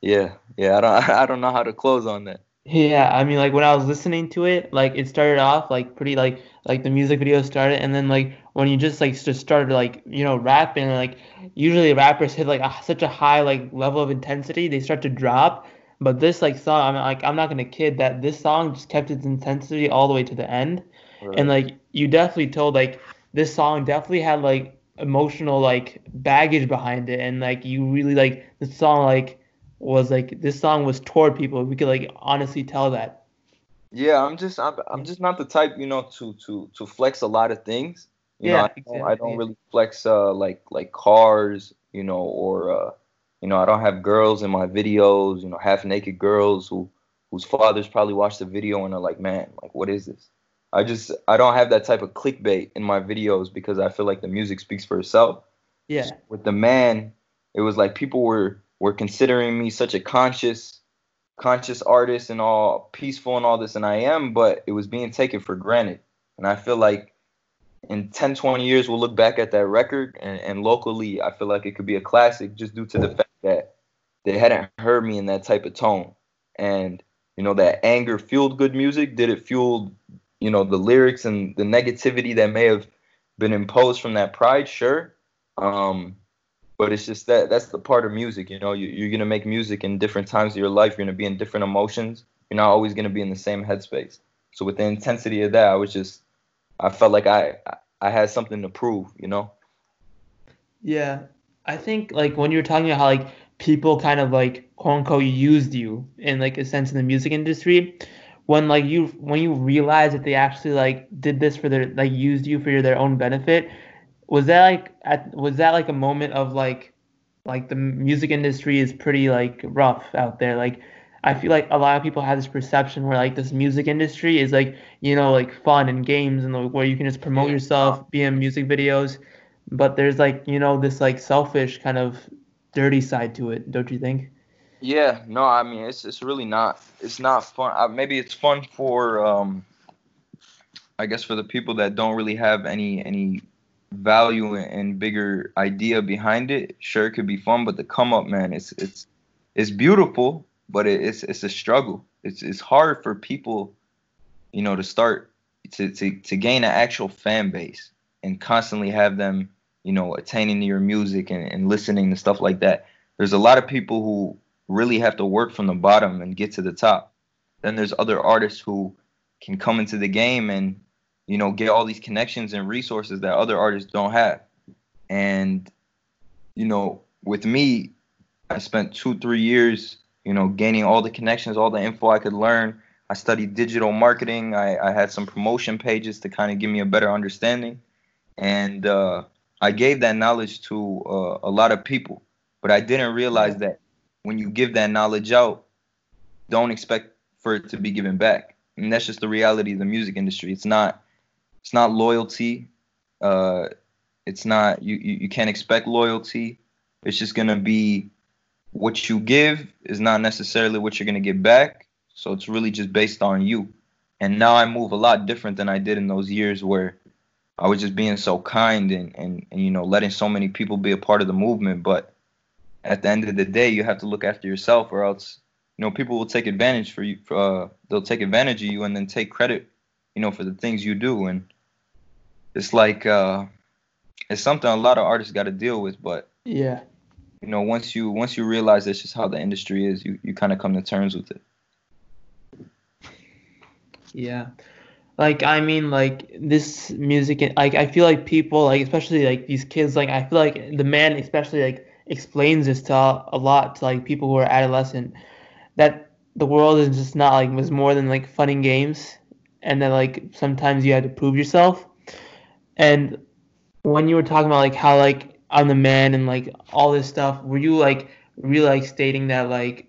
yeah, yeah, I don't [LAUGHS] I don't know how to close on that. Yeah, I mean, like when I was listening to it, like it started off like pretty like like the music video started, and then like when you just like just started like you know rapping, like usually rappers hit like a, such a high like level of intensity, they start to drop. But this like song, I'm like I'm not gonna kid that this song just kept its intensity all the way to the end, and like you definitely told like this song definitely had like emotional like baggage behind it, and like you really like the song like was like this song was toward people. We could like honestly tell that. Yeah, I'm just I'm, I'm just not the type, you know, to to to flex a lot of things. You Yeah, know, I don't, exactly. I don't really flex uh like like cars, you know, or uh you know, I don't have girls in my videos, you know, half naked girls who whose fathers probably watch the video and are like, "Man, like what is this?" I just I don't have that type of clickbait in my videos because I feel like the music speaks for itself. Yeah. With the man, it was like people were were considering me such a conscious conscious artist and all peaceful and all this and I am, but it was being taken for granted. And I feel like in 10, 20 years, we'll look back at that record and, and locally, I feel like it could be a classic just due to the fact that they hadn't heard me in that type of tone. And, you know, that anger fueled good music. Did it fuel, you know, the lyrics and the negativity that may have been imposed from that pride? Sure. Um, but it's just that that's the part of music you know? You, you're to make music in different times of your life. You're to be in different emotions. You're not always to be in the same headspace. So with the intensity of that i was just i felt like i i had something to prove you know? Yeah, I think like when you were talking about how like people kind of like quote unquote used you in like a sense in the music industry, when like you when you realize that they actually like did this for their like used you for your, their own benefit, was that like at was that like a moment of like like the music industry is pretty like rough out there like I feel like a lot of people have this perception where like this music industry is like you know like fun and games and like, where you can just promote yourself, be in music videos, but there's like you know this like selfish kind of dirty side to it, don't you think? yeah no i mean it's it's really not it's not fun I, maybe it's fun for um i guess for the people that don't really have any any value and, bigger idea behind it sure it could be fun but the come up man it's it's it's beautiful but it, it's it's a struggle. It's it's hard for people you know to start to to, to gain an actual fan base and constantly have them you know attaining to your music and, and listening to stuff like that. There's a lot of people who really have to work from the bottom and get to the top. Then there's other artists who can come into the game and you know get all these connections and resources that other artists don't have. And you know with me i spent two three years you know gaining all the connections all the info i could learn. I studied digital marketing. I, I had some promotion pages to kind of give me a better understanding. And uh, i gave that knowledge to uh, a lot of people. But i didn't realize that when you give that knowledge out don't expect for it to be given back. And that's just the reality of the music industry. It's not it's not loyalty uh it's not you you, you can't expect loyalty. It's just gonna be what you give is not necessarily what you're gonna get back. So it's really just based on you. And now i move a lot different than i did in those years where i was just being so kind and and, and you know letting so many people be a part of the movement. But at the end of the day you have to look after yourself or else you know people will take advantage for you uh, they'll take advantage of you and then take credit you know for the things you do. And it's like uh it's something a lot of artists got to deal with but Yeah. you know once you once you realize that's just how the industry is you you kind of come to terms with it Yeah. Like I mean like this music like I feel like people like especially like these kids like I feel like the man especially like explains this to a lot to like people who are adolescent that the world is just not like was more than like fun and games and that like sometimes you had to prove yourself and when you were talking about like how like I'm the man and like all this stuff were you like really like stating that like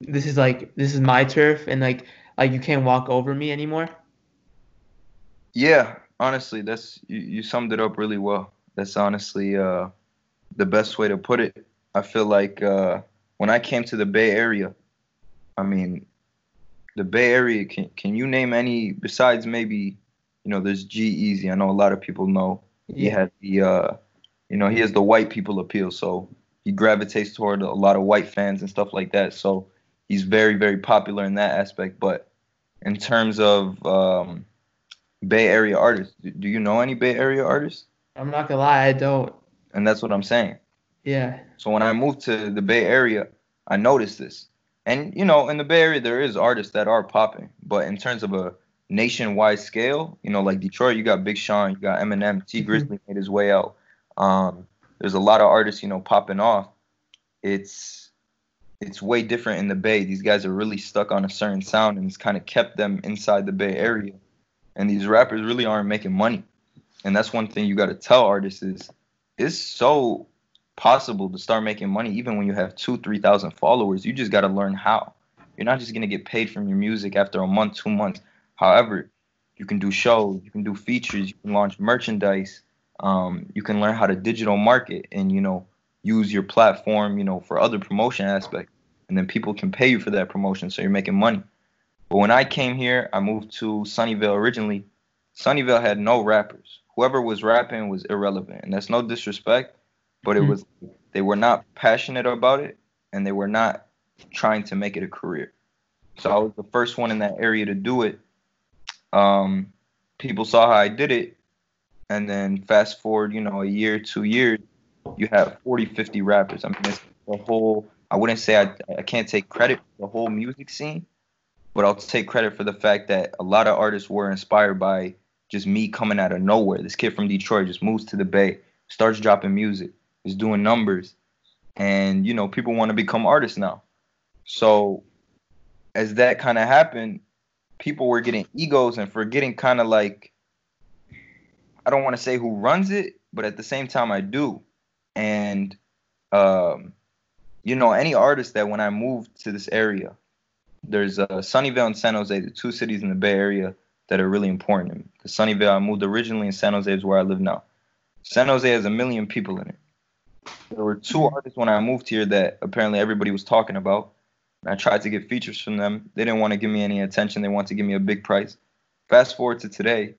this is like this is my turf and like like you can't walk over me anymore? Yeah honestly that's you, you summed it up really well. That's honestly uh the best way to put it. I feel like uh when i came to the bay area i mean the bay area can can you name any besides maybe you know there's G-Eazy. I know a lot of people know. He had the uh you know he has the white people appeal. So he gravitates toward a lot of white fans and stuff like that. So he's very very popular in that aspect. But in terms of um bay area artists do do you know any bay area artists? I'm not gonna lie, I don't. and that's what i'm saying. Yeah. so when i moved to the bay area i noticed this. And you know in the bay area there is artists that are popping. But in terms of a nationwide scale you know like detroit you got big sean you got eminem t Mhm. Grizzley made his way out um there's a lot of artists you know popping off it's it's way different in the Bay. These guys are really stuck on a certain sound, and it's kind of kept them inside the Bay Area. And these rappers really aren't making money. And that's one thing you got to tell artists is it's so possible to start making money even when you have two, three thousand followers. You just got to learn how. You're not just gonna get paid from your music after a month, two months. However, you can do shows, you can do features, you can launch merchandise. Um, you can learn how to digital market and you know use your platform, you know, for other promotion aspects, and then people can pay you for that promotion, so you're making money. But when I came here, I moved to Sunnyvale originally. Sunnyvale had no rappers. Whoever was rapping was irrelevant, and that's no disrespect, but it mm-hmm. was they were not passionate about it, and they were not trying to make it a career. So I was the first one in that area to do it. Um, people saw how I did it, and then fast forward, you know, a year, two years, you have 40, 50 rappers. I mean, it's the whole. I wouldn't say I, I can't take credit for the whole music scene, but I'll take credit for the fact that a lot of artists were inspired by just me coming out of nowhere. This kid from Detroit just moves to the Bay, starts dropping music, is doing numbers, and you know people want to become artists now. So as that kind of happened, people were getting egos and forgetting kind of like I don't want to say who runs it, but at the same time I do. And um, you know, any artist that when I moved to this area, there's uh, Sunnyvale and San Jose, the two cities in the Bay Area that are really important to me. The Sunnyvale, I moved originally, and San Jose is where I live now. San Jose has a million people in it. There were two artists when I moved here that apparently everybody was talking about. I tried to get features from them. They didn't want to give me any attention. They wanted to give me a big price. Fast forward to today,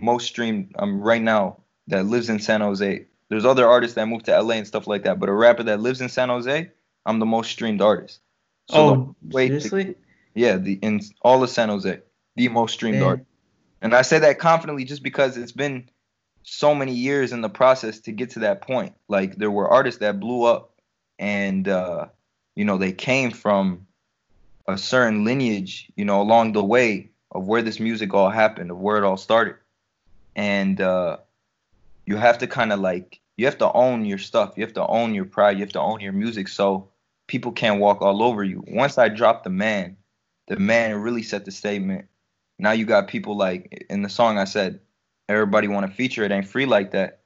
most streamed um, right now that lives in San Jose. There's other artists that moved to LA and stuff like that, but a rapper that lives in San Jose, I'm the most streamed artist. So oh, seriously? To, yeah, the in all of San Jose, the most streamed Man. artist. And I say that confidently just because it's been so many years in the process to get to that point. Like there were artists that blew up and uh, you know, they came from a certain lineage, you know, along the way of where this music all happened, of where it all started. And uh, you have to kind of like, you have to own your stuff. You have to own your pride. You have to own your music so people can't walk all over you. Once I dropped the man, the man really set the statement. Now you got people like in the song I said, everybody want to feature. It ain't free like that.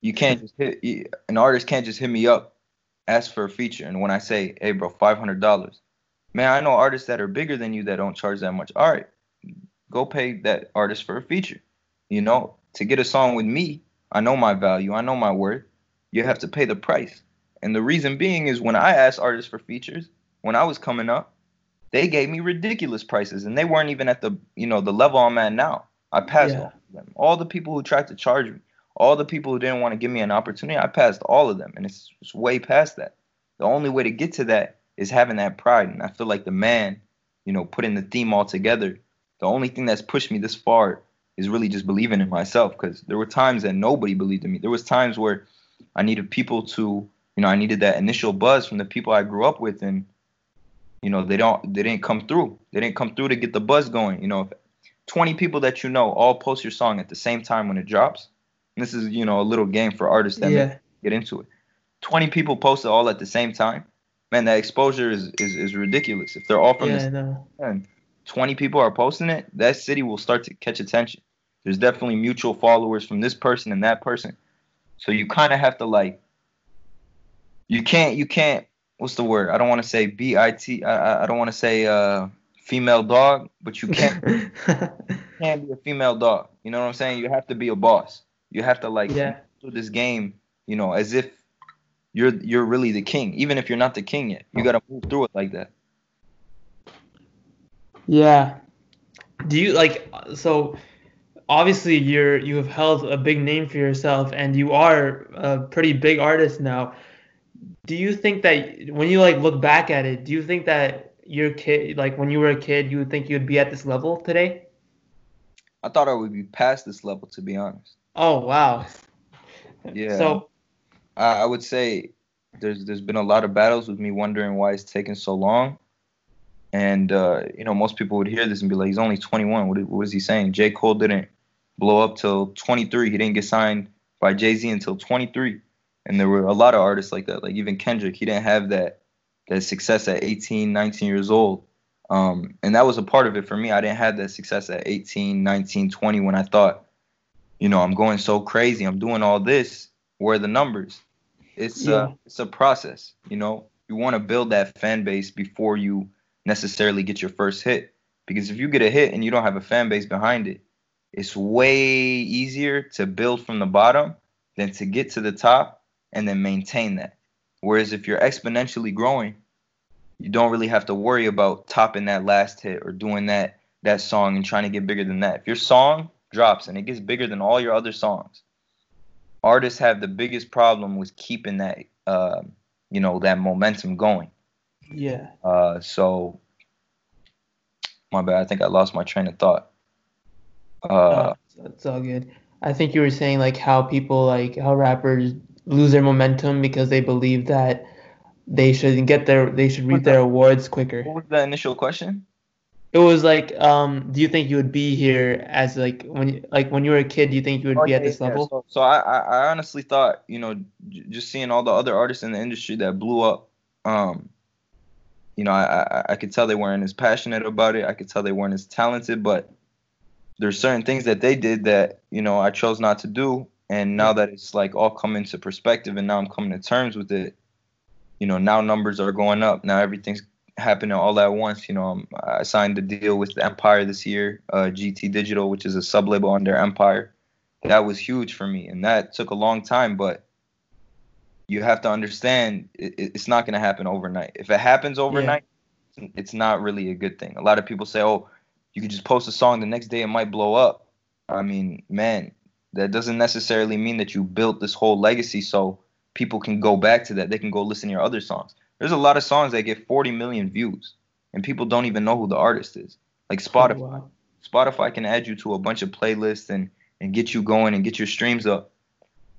You can't just hit an artist can't just hit me up ask for a feature. And when I say, hey, bro, $500, man, I know artists that are bigger than you that don't charge that much. All right, go pay that artist for a feature. You know, to get a song with me, I know my value, I know my worth. You have to pay the price. And the reason being is when I asked artists for features, when I was coming up, they gave me ridiculous prices and they weren't even at the, you know, the level I'm at now. I passed yeah. all them. All the people who tried to charge me, all the people who didn't want to give me an opportunity, I passed all of them, and it's, it's way past that. The only way to get to that is having that pride, and I feel like the man, you know, putting the theme all together. The only thing that's pushed me this far is really just believing in myself, because there were times that nobody believed in me. There was times where I needed people to, you know, I needed that initial buzz from the people I grew up with, and you know, they don't, they didn't come through. They didn't come through to get the buzz going. You know, if 20 people that you know all post your song at the same time when it drops this is, you know, a little game for artists that yeah. get into it. 20 people post it all at the same time. Man, that exposure is, is, is ridiculous. If they're all from yeah, the and 20 people are posting it, that city will start to catch attention. There's definitely mutual followers from this person and that person. So you kind of have to like you can't you can't what's the word? I don't want to say B I T I I don't want to say uh female dog, but you can't [LAUGHS] can't be a female dog. You know what I'm saying? You have to be a boss. You have to like yeah. do this game, you know, as if you're you're really the king, even if you're not the king yet. You gotta move through it like that. Yeah. Do you like so? Obviously, you're you have held a big name for yourself, and you are a pretty big artist now. Do you think that when you like look back at it, do you think that your kid, like when you were a kid, you would think you'd be at this level today? I thought I would be past this level, to be honest. Oh wow. Yeah. So I, I would say there's there's been a lot of battles with me wondering why it's taking so long. And uh, you know, most people would hear this and be like, "He's only 21. What, what is he saying?" J. Cole didn't blow up till 23. He didn't get signed by Jay Z until 23. And there were a lot of artists like that. Like even Kendrick, he didn't have that that success at 18, 19 years old. Um, and that was a part of it for me. I didn't have that success at 18, 19, 20 when I thought, you know, I'm going so crazy. I'm doing all this. Where are the numbers? It's yeah. uh, it's a process. You know, you want to build that fan base before you necessarily get your first hit. Because if you get a hit and you don't have a fan base behind it, it's way easier to build from the bottom than to get to the top and then maintain that. Whereas if you're exponentially growing, you don't really have to worry about topping that last hit or doing that that song and trying to get bigger than that. If your song drops and it gets bigger than all your other songs, artists have the biggest problem with keeping that uh, you know that momentum going. Yeah. Uh, so my bad. I think I lost my train of thought. Uh, oh, it's all good. I think you were saying like how people like how rappers lose their momentum because they believe that they should get their they should reap their awards quicker. What was the initial question? It was like, um, do you think you would be here as like when like when you were a kid? Do you think you would oh, be yeah, at this yeah. level? So, so I I honestly thought you know j- just seeing all the other artists in the industry that blew up, um, you know I, I I could tell they weren't as passionate about it. I could tell they weren't as talented, but there's certain things that they did that you know I chose not to do, and now that it's like all come into perspective, and now I'm coming to terms with it, you know now numbers are going up. Now everything's happening all at once. You know, um, I signed a deal with Empire this year, uh, GT Digital, which is a sub label under Empire. That was huge for me, and that took a long time. But you have to understand, it, it's not going to happen overnight. If it happens overnight, yeah. it's not really a good thing. A lot of people say, "Oh, you could just post a song the next day, it might blow up." I mean, man, that doesn't necessarily mean that you built this whole legacy so people can go back to that. They can go listen to your other songs. There's a lot of songs that get 40 million views, and people don't even know who the artist is. Like Spotify. Oh, wow. Spotify can add you to a bunch of playlists and and get you going and get your streams up.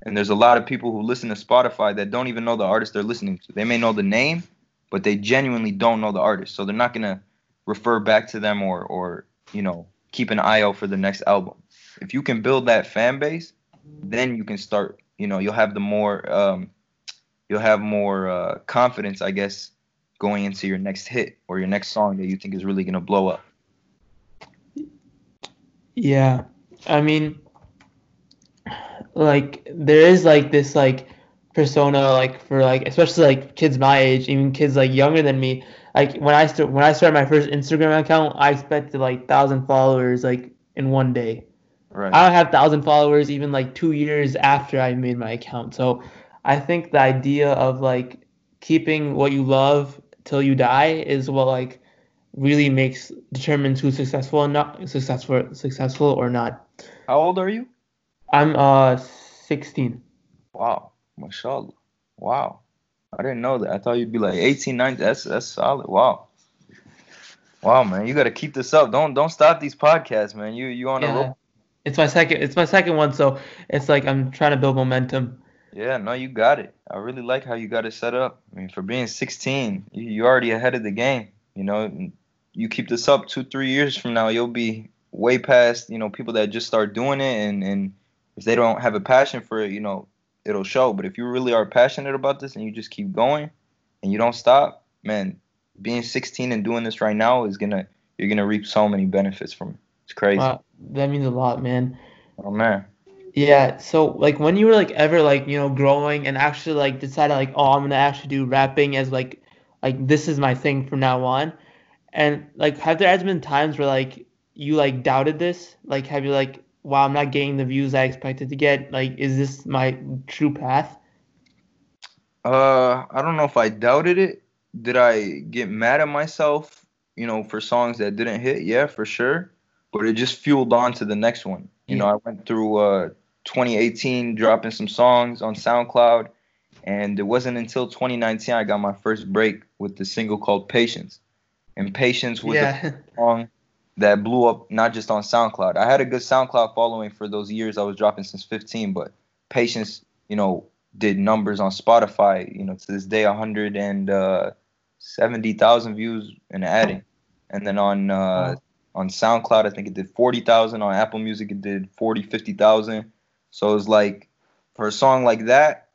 And there's a lot of people who listen to Spotify that don't even know the artist they're listening to. They may know the name, but they genuinely don't know the artist. So they're not gonna refer back to them or or you know keep an eye out for the next album. If you can build that fan base, then you can start. You know, you'll have the more um, you'll have more uh, confidence, I guess, going into your next hit or your next song that you think is really gonna blow up. Yeah, I mean, like there is like this like persona like for like especially like kids my age, even kids like younger than me. Like when I st- when I started my first Instagram account, I expected like thousand followers like in one day. Right. I don't have thousand followers even like two years after I made my account. So I think the idea of like keeping what you love till you die is what like really makes determines who's successful and not successful successful or not. How old are you? I'm uh 16. Wow, mashallah. Wow. I didn't know that. I thought you'd be like 18, 19. That's that's solid. Wow. Wow, man, you got to keep this up. Don't don't stop these podcasts, man. You you on yeah. a roll. It's my second. It's my second one, so it's like I'm trying to build momentum. Yeah, no, you got it. I really like how you got it set up. I mean, for being 16, you, you're already ahead of the game. You know, you keep this up two, three years from now, you'll be way past, you know, people that just start doing it. And, and if they don't have a passion for it, you know, it'll show. But if you really are passionate about this and you just keep going and you don't stop, man, being 16 and doing this right now is going to, you're going to reap so many benefits from it. It's crazy. Wow, that means a lot, man. Oh, man. Yeah, so like when you were like ever like, you know, growing and actually like decided like, oh, I'm gonna actually do rapping as like like this is my thing from now on. And like have there has been times where like you like doubted this? Like have you like, wow, I'm not getting the views I expected to get. Like, is this my true path? Uh I don't know if I doubted it. Did I get mad at myself, you know, for songs that didn't hit? Yeah, for sure. But it just fueled on to the next one. You know, I went through uh 2018 dropping some songs on SoundCloud. And it wasn't until 2019 I got my first break with the single called Patience. And Patience was yeah. a [LAUGHS] song that blew up not just on SoundCloud. I had a good SoundCloud following for those years I was dropping since 15, but Patience, you know, did numbers on Spotify, you know, to this day 170,000 uh, views and adding. And then on uh, on SoundCloud, I think it did 40,000. On Apple Music, it did 40, 50,000. So it's like for a song like that,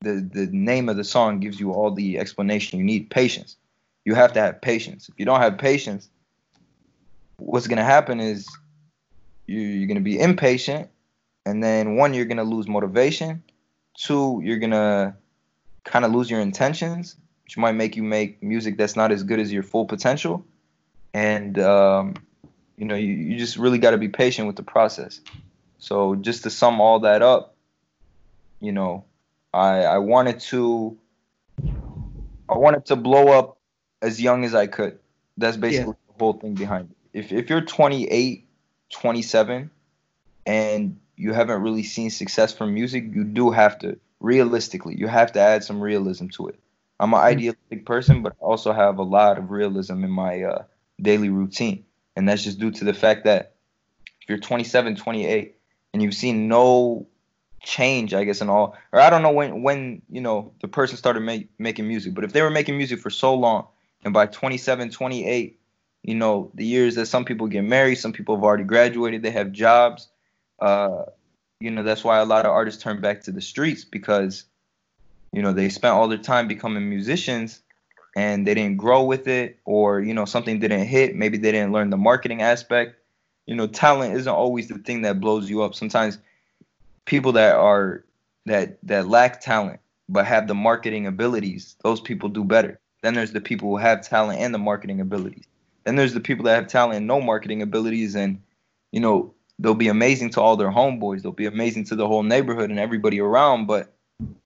the the name of the song gives you all the explanation you need. Patience. You have to have patience. If you don't have patience, what's gonna happen is you, you're gonna be impatient, and then one, you're gonna lose motivation. Two, you're gonna kind of lose your intentions, which might make you make music that's not as good as your full potential. And um, you know, you, you just really got to be patient with the process. So just to sum all that up, you know, I I wanted to I wanted to blow up as young as I could. That's basically yeah. the whole thing behind it. If if you're 28, 27 and you haven't really seen success from music, you do have to realistically, you have to add some realism to it. I'm an mm-hmm. idealistic person, but I also have a lot of realism in my uh, daily routine. And that's just due to the fact that if you're 27, 28, and you've seen no change, I guess, in all, or I don't know when, when you know, the person started make, making music, but if they were making music for so long, and by 27, 28, you know, the years that some people get married, some people have already graduated, they have jobs. Uh, you know, that's why a lot of artists turn back to the streets because, you know, they spent all their time becoming musicians and they didn't grow with it or, you know, something didn't hit. Maybe they didn't learn the marketing aspect. You know, talent isn't always the thing that blows you up. Sometimes people that are that that lack talent but have the marketing abilities, those people do better. Then there's the people who have talent and the marketing abilities. Then there's the people that have talent and no marketing abilities, and you know they'll be amazing to all their homeboys. They'll be amazing to the whole neighborhood and everybody around, but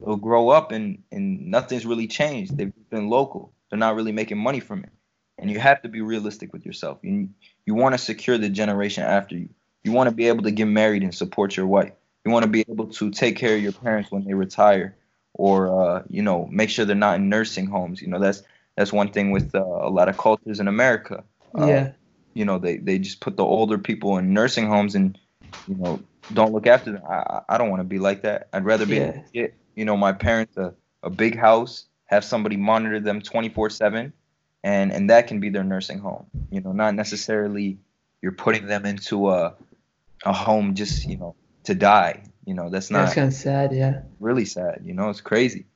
they'll grow up and and nothing's really changed. They've been local. They're not really making money from it. And you have to be realistic with yourself. You you want to secure the generation after you. You want to be able to get married and support your wife. You want to be able to take care of your parents when they retire or uh, you know make sure they're not in nursing homes. You know that's that's one thing with uh, a lot of cultures in America. Uh, yeah. You know they they just put the older people in nursing homes and you know don't look after them. I I don't want to be like that. I'd rather be yeah. get you know my parents a, a big house, have somebody monitor them 24 seven, and and that can be their nursing home. You know not necessarily you're putting them into a a home just you know to die you know, that's not. That's kind of sad. Yeah. Really sad. You know, it's crazy.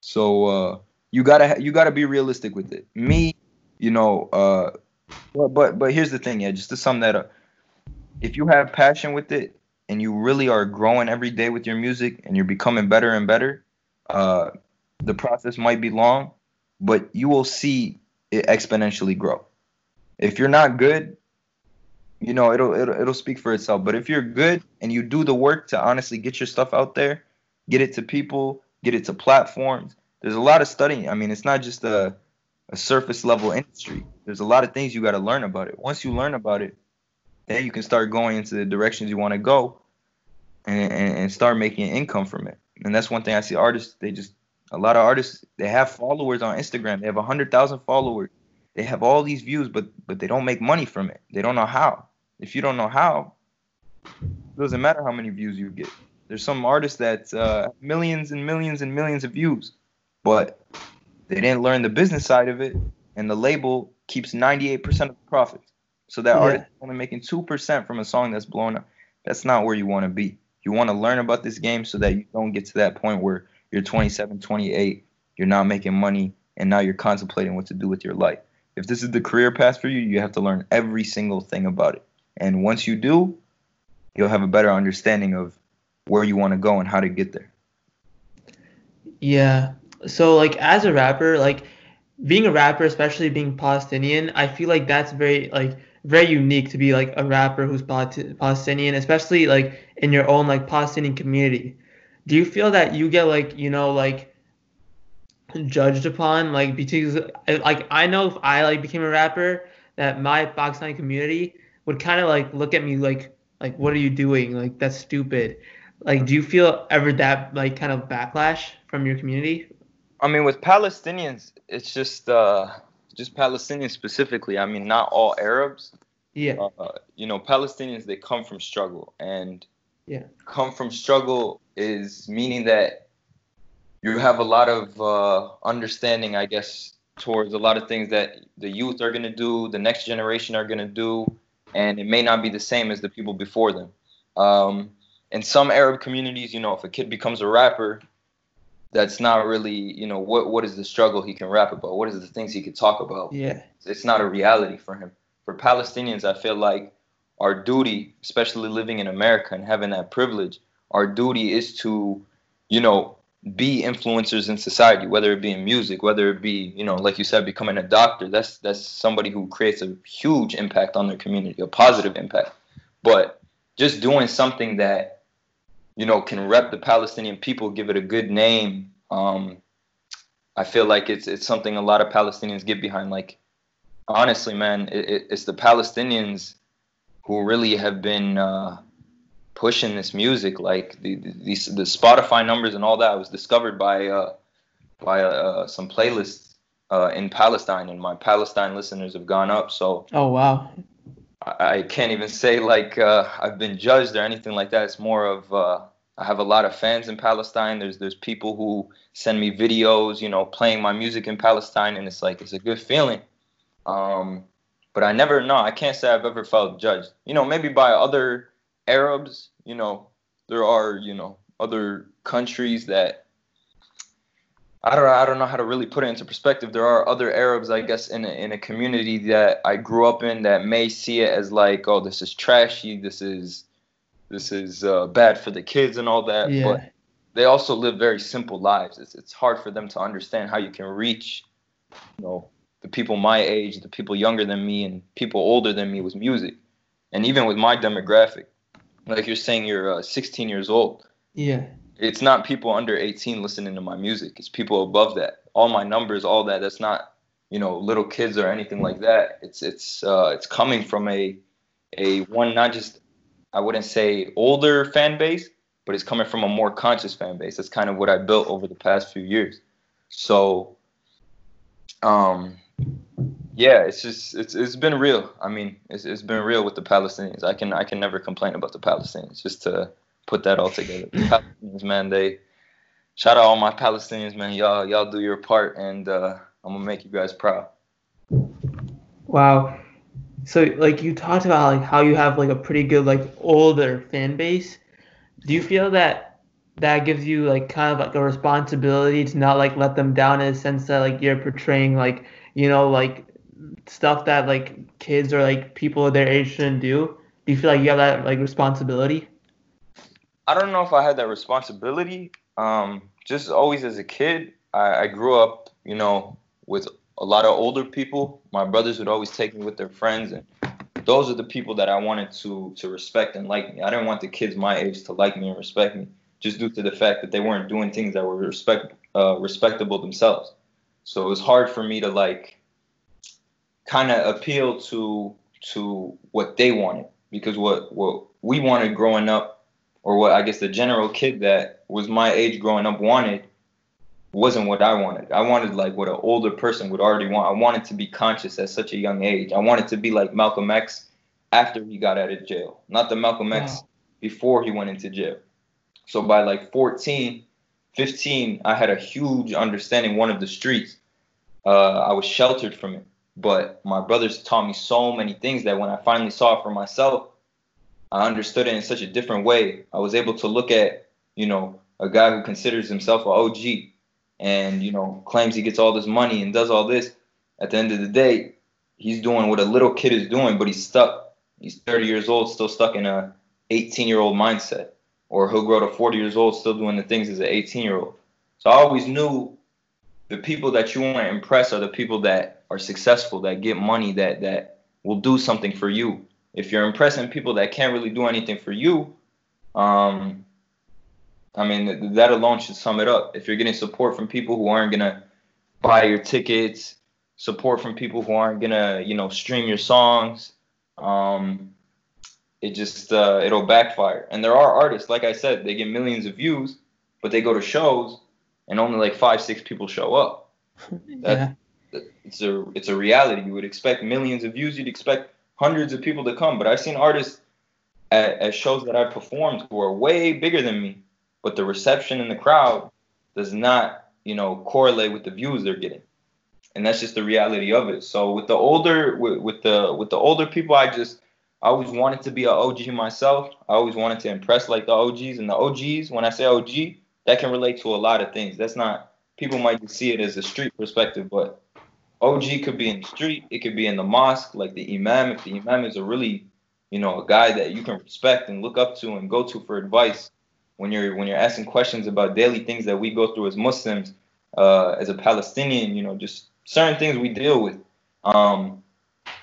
So uh, you gotta you gotta be realistic with it. Me, you know, uh, but but but here's the thing, yeah. Just to sum that up, if you have passion with it and you really are growing every day with your music and you're becoming better and better, uh, the process might be long, but you will see exponentially grow. If you're not good, you know it'll, it'll it'll speak for itself. But if you're good and you do the work to honestly get your stuff out there get it to people get it to platforms there's a lot of studying. I mean it's not just a, a surface level industry. There's a lot of things you got to learn about it. Once you learn about it then you can start going into the directions you want to go and, and, and start making income from it. And that's one thing i see artists they just a lot of artists they have followers on instagram they have 100000 followers they have all these views, but but they don't make money from it. They don't know how. If you don't know how, it doesn't matter how many views you get. There's some artists that uh, millions and millions and millions of views, but they didn't learn the business side of it, and the label keeps 98% of the profits. So that yeah. artist is only making 2% from a song that's blown up. That's not where you want to be. You want to learn about this game so that you don't get to that point where you're 27, 28, you're not making money, and now you're contemplating what to do with your life if this is the career path for you, you have to learn every single thing about it. And once you do, you'll have a better understanding of where you want to go and how to get there. Yeah. So like as a rapper, like being a rapper, especially being Palestinian, I feel like that's very like very unique to be like a rapper who's Palestinian, especially like in your own like Palestinian community. Do you feel that you get like, you know, like judged upon? Like because like I know if I like became a rapper that my Pakistani community would kind of like look at me like like what are you doing? Like that's stupid. Like do you feel ever that like kind of backlash from your community? I mean with Palestinians it's just uh just Palestinians specifically. I mean not all Arabs. Yeah. Uh, you know Palestinians they come from struggle. And yeah. Come from struggle is meaning that you have a lot of uh, understanding, I guess, towards a lot of things that the youth are going to do, the next generation are going to do, and it may not be the same as the people before them. Um, in some Arab communities, you know, if a kid becomes a rapper, that's not really you know what what is the struggle he can rap about? What is the things he could talk about? Yeah. It's not a reality for him. For palestinians i feel like our duty especially living in america and having that privilege our duty is to you know be influencers in society whether it be in music whether it be you know like you said becoming a doctor that's that's somebody who creates a huge impact on their community a positive impact but just doing something that you know, can rep the Palestinian people, give it a good name. Um, I feel like it's it's something a lot of Palestinians get behind. Like, honestly, man, it, it's the Palestinians who really have been uh, pushing this music. Like the, the the Spotify numbers and all that was discovered by uh, by uh, some playlists uh, in Palestine, and my Palestine listeners have gone up. So. Oh wow. I can't even say like uh, I've been judged or anything like that. It's more of uh, I have a lot of fans in Palestine. There's there's people who send me videos, you know, playing my music in Palestine, and it's like it's a good feeling. Um, but I never know. I can't say I've ever felt judged. You know, maybe by other Arabs. You know, there are you know other countries that I don't I don't know how to really put it into perspective. There are other Arabs, I guess, in a, in a community that I grew up in that may see it as like, oh, this is trashy, this is this is uh, bad for the kids and all that. Yeah. But they also live very simple lives. It's it's hard for them to understand how you can reach, you know, the people my age, the people younger than me, and people older than me with music, and even with my demographic. Like you're saying, you're uh, 16 years old. Yeah it's not people under 18 listening to my music. It's people above that. All my numbers, all that. That's not you know little kids or anything like that. It's it's uh, it's coming from a a one not just I wouldn't say older fan base, but it's coming from a more conscious fan base. That's kind of what I built over the past few years. So, um, yeah, it's just it's it's been real. I mean, it's it's been real with the Palestinians. I can I can never complain about the Palestinians. Just to put that all together. The [LAUGHS] Palestinians, man, they shout out all my Palestinians, man. Y'all, y'all do your part, and uh, I'm gonna make you guys proud. Wow. So like you talked about like how you have like a pretty good like older fan base. Do you feel that that gives you like kind of like a responsibility to not like let them down in a sense that like you're portraying like you know like stuff that like kids or like people their age shouldn't do? Do you feel like you have that like responsibility? I don't know if I had that responsibility. Um, just always as a kid, I, I grew up, you know, with a lot of older people. My brothers would always take me with their friends, and those are the people that I wanted to to respect and like me. I didn't want the kids my age to like me and respect me, just due to the fact that they weren't doing things that were respect uh, respectable themselves. So it was hard for me to like kind of appeal to to what they wanted because what what we wanted growing up or what I guess the general kid that was my age growing up wanted wasn't what I wanted. I wanted like what an older person would already want. I wanted to be conscious at such a young age. I wanted to be like Malcolm X after he got out of jail, not the Malcolm X wow. before he went into jail. So by like 14, 15, I had a huge understanding one of the streets. Uh, I was sheltered from it, but my brothers taught me so many things that when I finally saw it for myself, I understood it in such a different way. I was able to look at, you know, a guy who considers himself an OG and, you know, claims he gets all this money and does all this. At the end of the day, he's doing what a little kid is doing, but he's stuck. He's 30 years old, still stuck in a 18 year old mindset. Or he'll grow to 40 years old, still doing the things as an 18 year old. So I always knew the people that you want to impress are the people that are successful, that get money, that that will do something for you if you're impressing people that can't really do anything for you, um, I mean, that alone should sum it up. If you're getting support from people who aren't gonna buy your tickets, support from people who aren't gonna, you know, stream your songs, um, it just uh, it'll backfire. And there are artists, like I said, they get millions of views, but they go to shows and only like five, six people show up. [LAUGHS] That, yeah. It's a it's a reality. You would expect millions of views. You'd expect hundreds of people to come. But I've seen artists at, at shows that I performed who are way bigger than me, but the reception in the crowd does not, you know, correlate with the views they're getting. And that's just the reality of it. So with the older with, with the with the older people, I just I always wanted to be an OG myself. I always wanted to impress like the OGs and the OGs. When I say OG, that can relate to a lot of things. That's not people might just see it as a street perspective, but OG could be in the street, it could be in the mosque, like the imam. If the imam is a really, you know, a guy that you can respect and look up to and go to for advice when you're when you're asking questions about daily things that we go through as Muslims, uh, as a Palestinian, you know, just certain things we deal with. Um,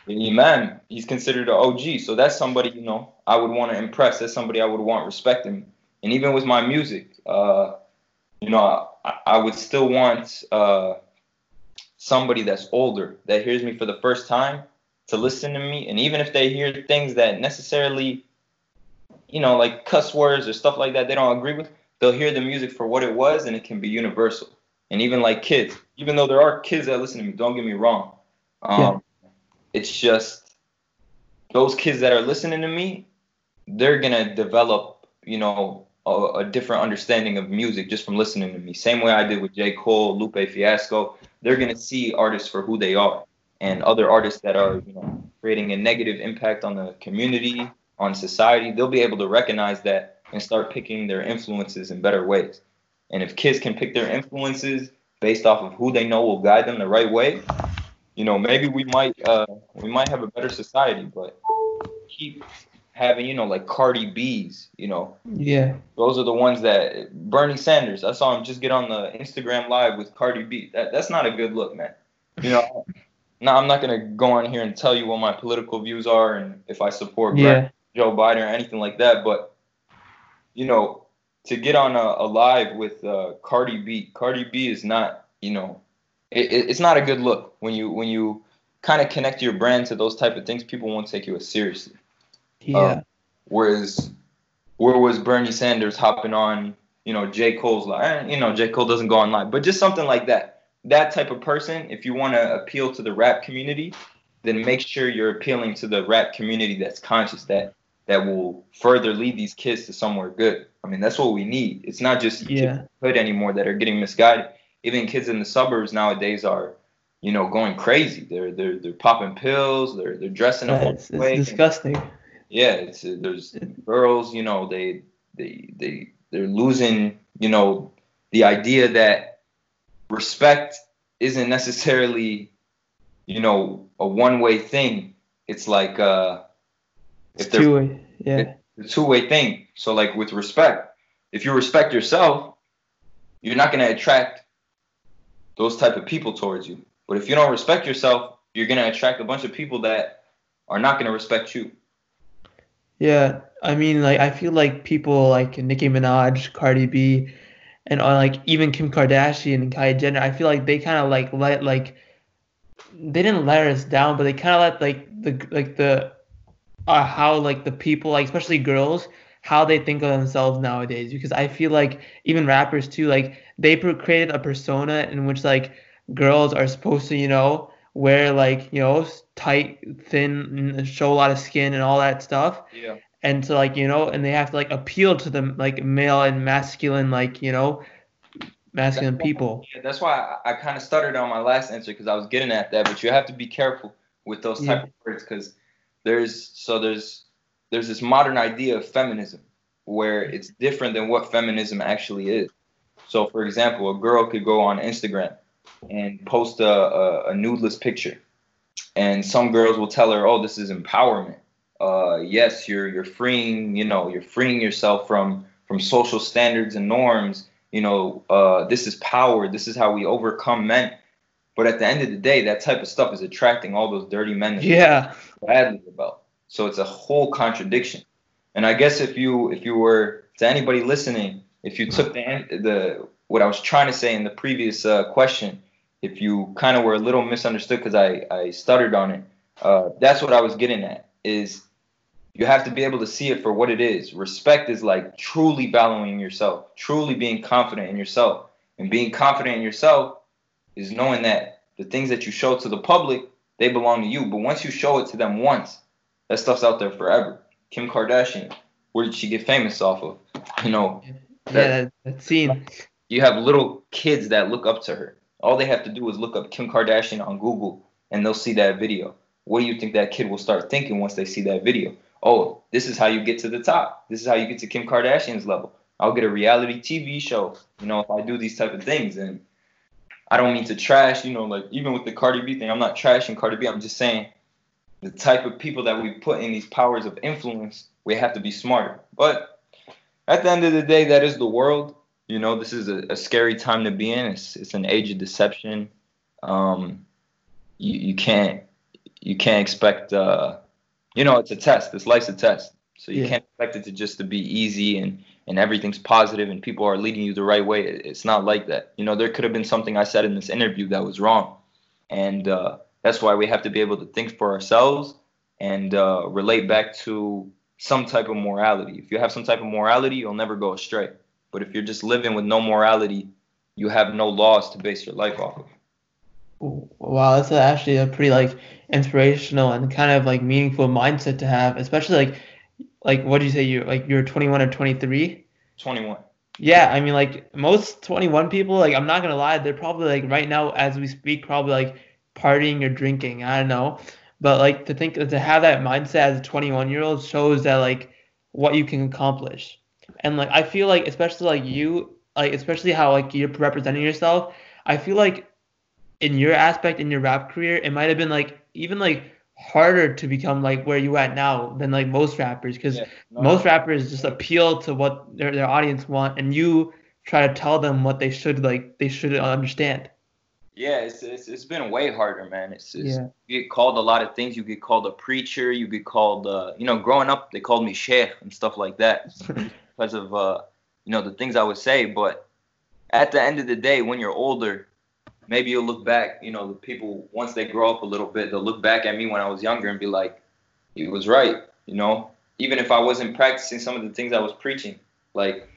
the imam, he's considered an OG, so that's somebody you know I would want to impress. That's somebody I would want respecting. And even with my music, uh, you know, I, I would still want uh, somebody that's older that hears me for the first time to listen to me. And even if they hear things that necessarily, you know, like cuss words or stuff like that, they don't agree with, they'll hear the music for what it was and it can be universal. And even like kids, even though there are kids that listen to me, don't get me wrong. Um, yeah. It's just those kids that are listening to me, they're going to develop, you know, a, a, different understanding of music just from listening to me. Same way I did with J. Cole, Lupe Fiasco. They're gonna see artists for who they are, and other artists that are you know creating a negative impact on the community, on society. They'll be able to recognize that and start picking their influences in better ways. And if kids can pick their influences based off of who they know will guide them the right way, you know, maybe we might uh, we might have a better society. But keep having, you know, like Cardi B's, you know. Yeah. Those are the ones that Bernie Sanders. I saw him just get on the Instagram live with Cardi B. That that's not a good look, man. You know. [LAUGHS] now I'm not gonna go on here and tell you what my political views are and if I support yeah. Joe Biden or anything like that, but you know, to get on a, a live with uh, Cardi B, Cardi B is not, you know, it, it's not a good look when you when you kind of connect your brand to those type of things. People won't take you as seriously. Yeah. Um, whereas, where was Bernie Sanders hopping on, you know, J. Cole's live? Eh, you know, J. Cole doesn't go online, but just something like that. That type of person, if you want to appeal to the rap community, then make sure you're appealing to the rap community that's conscious, that that will further lead these kids to somewhere good. I mean, that's what we need. It's not just yeah. hood anymore that are getting misguided. Even kids in the suburbs nowadays are, you know, going crazy. They're they're they're popping pills. They're they're dressing yeah, up. It's, it's disgusting. And, yeah, it's uh, there's girls, you know, they they they they're losing, you know, the idea that respect isn't necessarily, you know, a one-way thing. It's like uh if it's two-way. Yeah. It's a two-way thing. So like with respect, if you respect yourself, you're not going to attract those type of people towards you. But if you don't respect yourself, you're going to attract a bunch of people that are not going to respect you. Yeah, I mean, like I feel like people like Nicki Minaj, Cardi B, and uh, like even Kim Kardashian and Kylie Jenner, I feel like they kind of like let like they didn't let us down, but they kind of let like the like the uh, how like the people like especially girls how they think of themselves nowadays because I feel like even rappers too like they created a persona in which like girls are supposed to you know wear like you know tight, thin, show a lot of skin and all that stuff. Yeah. And so like you know, and they have to like appeal to the like male and masculine like you know masculine that's people. Why, yeah, that's why I, I kind of stuttered on my last answer because I was getting at that, but you have to be careful with those type yeah. of words because there's so there's there's this modern idea of feminism where it's different than what feminism actually is. So, for example, a girl could go on Instagram and post a, a, a nudeless picture. And some girls will tell her, "Oh, this is empowerment. Uh, yes, you're you're freeing, you know, you're freeing yourself from from social standards and norms. You know, uh, this is power. This is how we overcome men." But at the end of the day, that type of stuff is attracting all those dirty men. That yeah. Badly about. So it's a whole contradiction. And I guess if you if you were to anybody listening, if you took the the what I was trying to say in the previous uh, question, if you kind of were a little misunderstood because I, I stuttered on it, uh, that's what I was getting at. Is you have to be able to see it for what it is. Respect is like truly valuing yourself, truly being confident in yourself, and being confident in yourself is knowing that the things that you show to the public they belong to you. But once you show it to them once, that stuff's out there forever. Kim Kardashian, where did she get famous off of? You know. That, yeah, that scene. You have little kids that look up to her. All they have to do is look up Kim Kardashian on Google and they'll see that video. What do you think that kid will start thinking once they see that video? Oh, this is how you get to the top. This is how you get to Kim Kardashian's level. I'll get a reality TV show, you know, if I do these type of things. And I don't mean to trash, you know, like even with the Cardi B thing, I'm not trashing Cardi B. I'm just saying the type of people that we put in these powers of influence, we have to be smarter. But at the end of the day, that is the world. You know, this is a, a scary time to be in. It's, it's an age of deception. Um, you, you can't you can't expect uh, you know it's a test. This life's a test, so you yeah. can't expect it to just to be easy and and everything's positive and people are leading you the right way. It's not like that. You know, there could have been something I said in this interview that was wrong, and uh, that's why we have to be able to think for ourselves and uh, relate back to some type of morality. If you have some type of morality, you'll never go astray. But if you're just living with no morality, you have no laws to base your life off of. Wow, that's actually a pretty like inspirational and kind of like meaningful mindset to have, especially like like what do you say you like you're 21 or 23? 21. Yeah, I mean like most 21 people like I'm not gonna lie, they're probably like right now as we speak probably like partying or drinking. I don't know, but like to think to have that mindset as a 21 year old shows that like what you can accomplish, and like I feel like especially like you like especially how like you're representing yourself. I feel like in your aspect in your rap career, it might have been like even like harder to become like where you at now than like most rappers because yeah, no, most rappers just appeal to what their, their audience want and you try to tell them what they should like they should understand yeah, it's, it's, it's been way harder, man. It's, it's yeah. you get called a lot of things. You get called a preacher. You get called, uh, you know, growing up they called me sheikh and stuff like that [LAUGHS] because of, uh, you know, the things I would say. But at the end of the day, when you're older, maybe you'll look back. You know, the people once they grow up a little bit, they'll look back at me when I was younger and be like, he was right. You know, even if I wasn't practicing some of the things I was preaching, like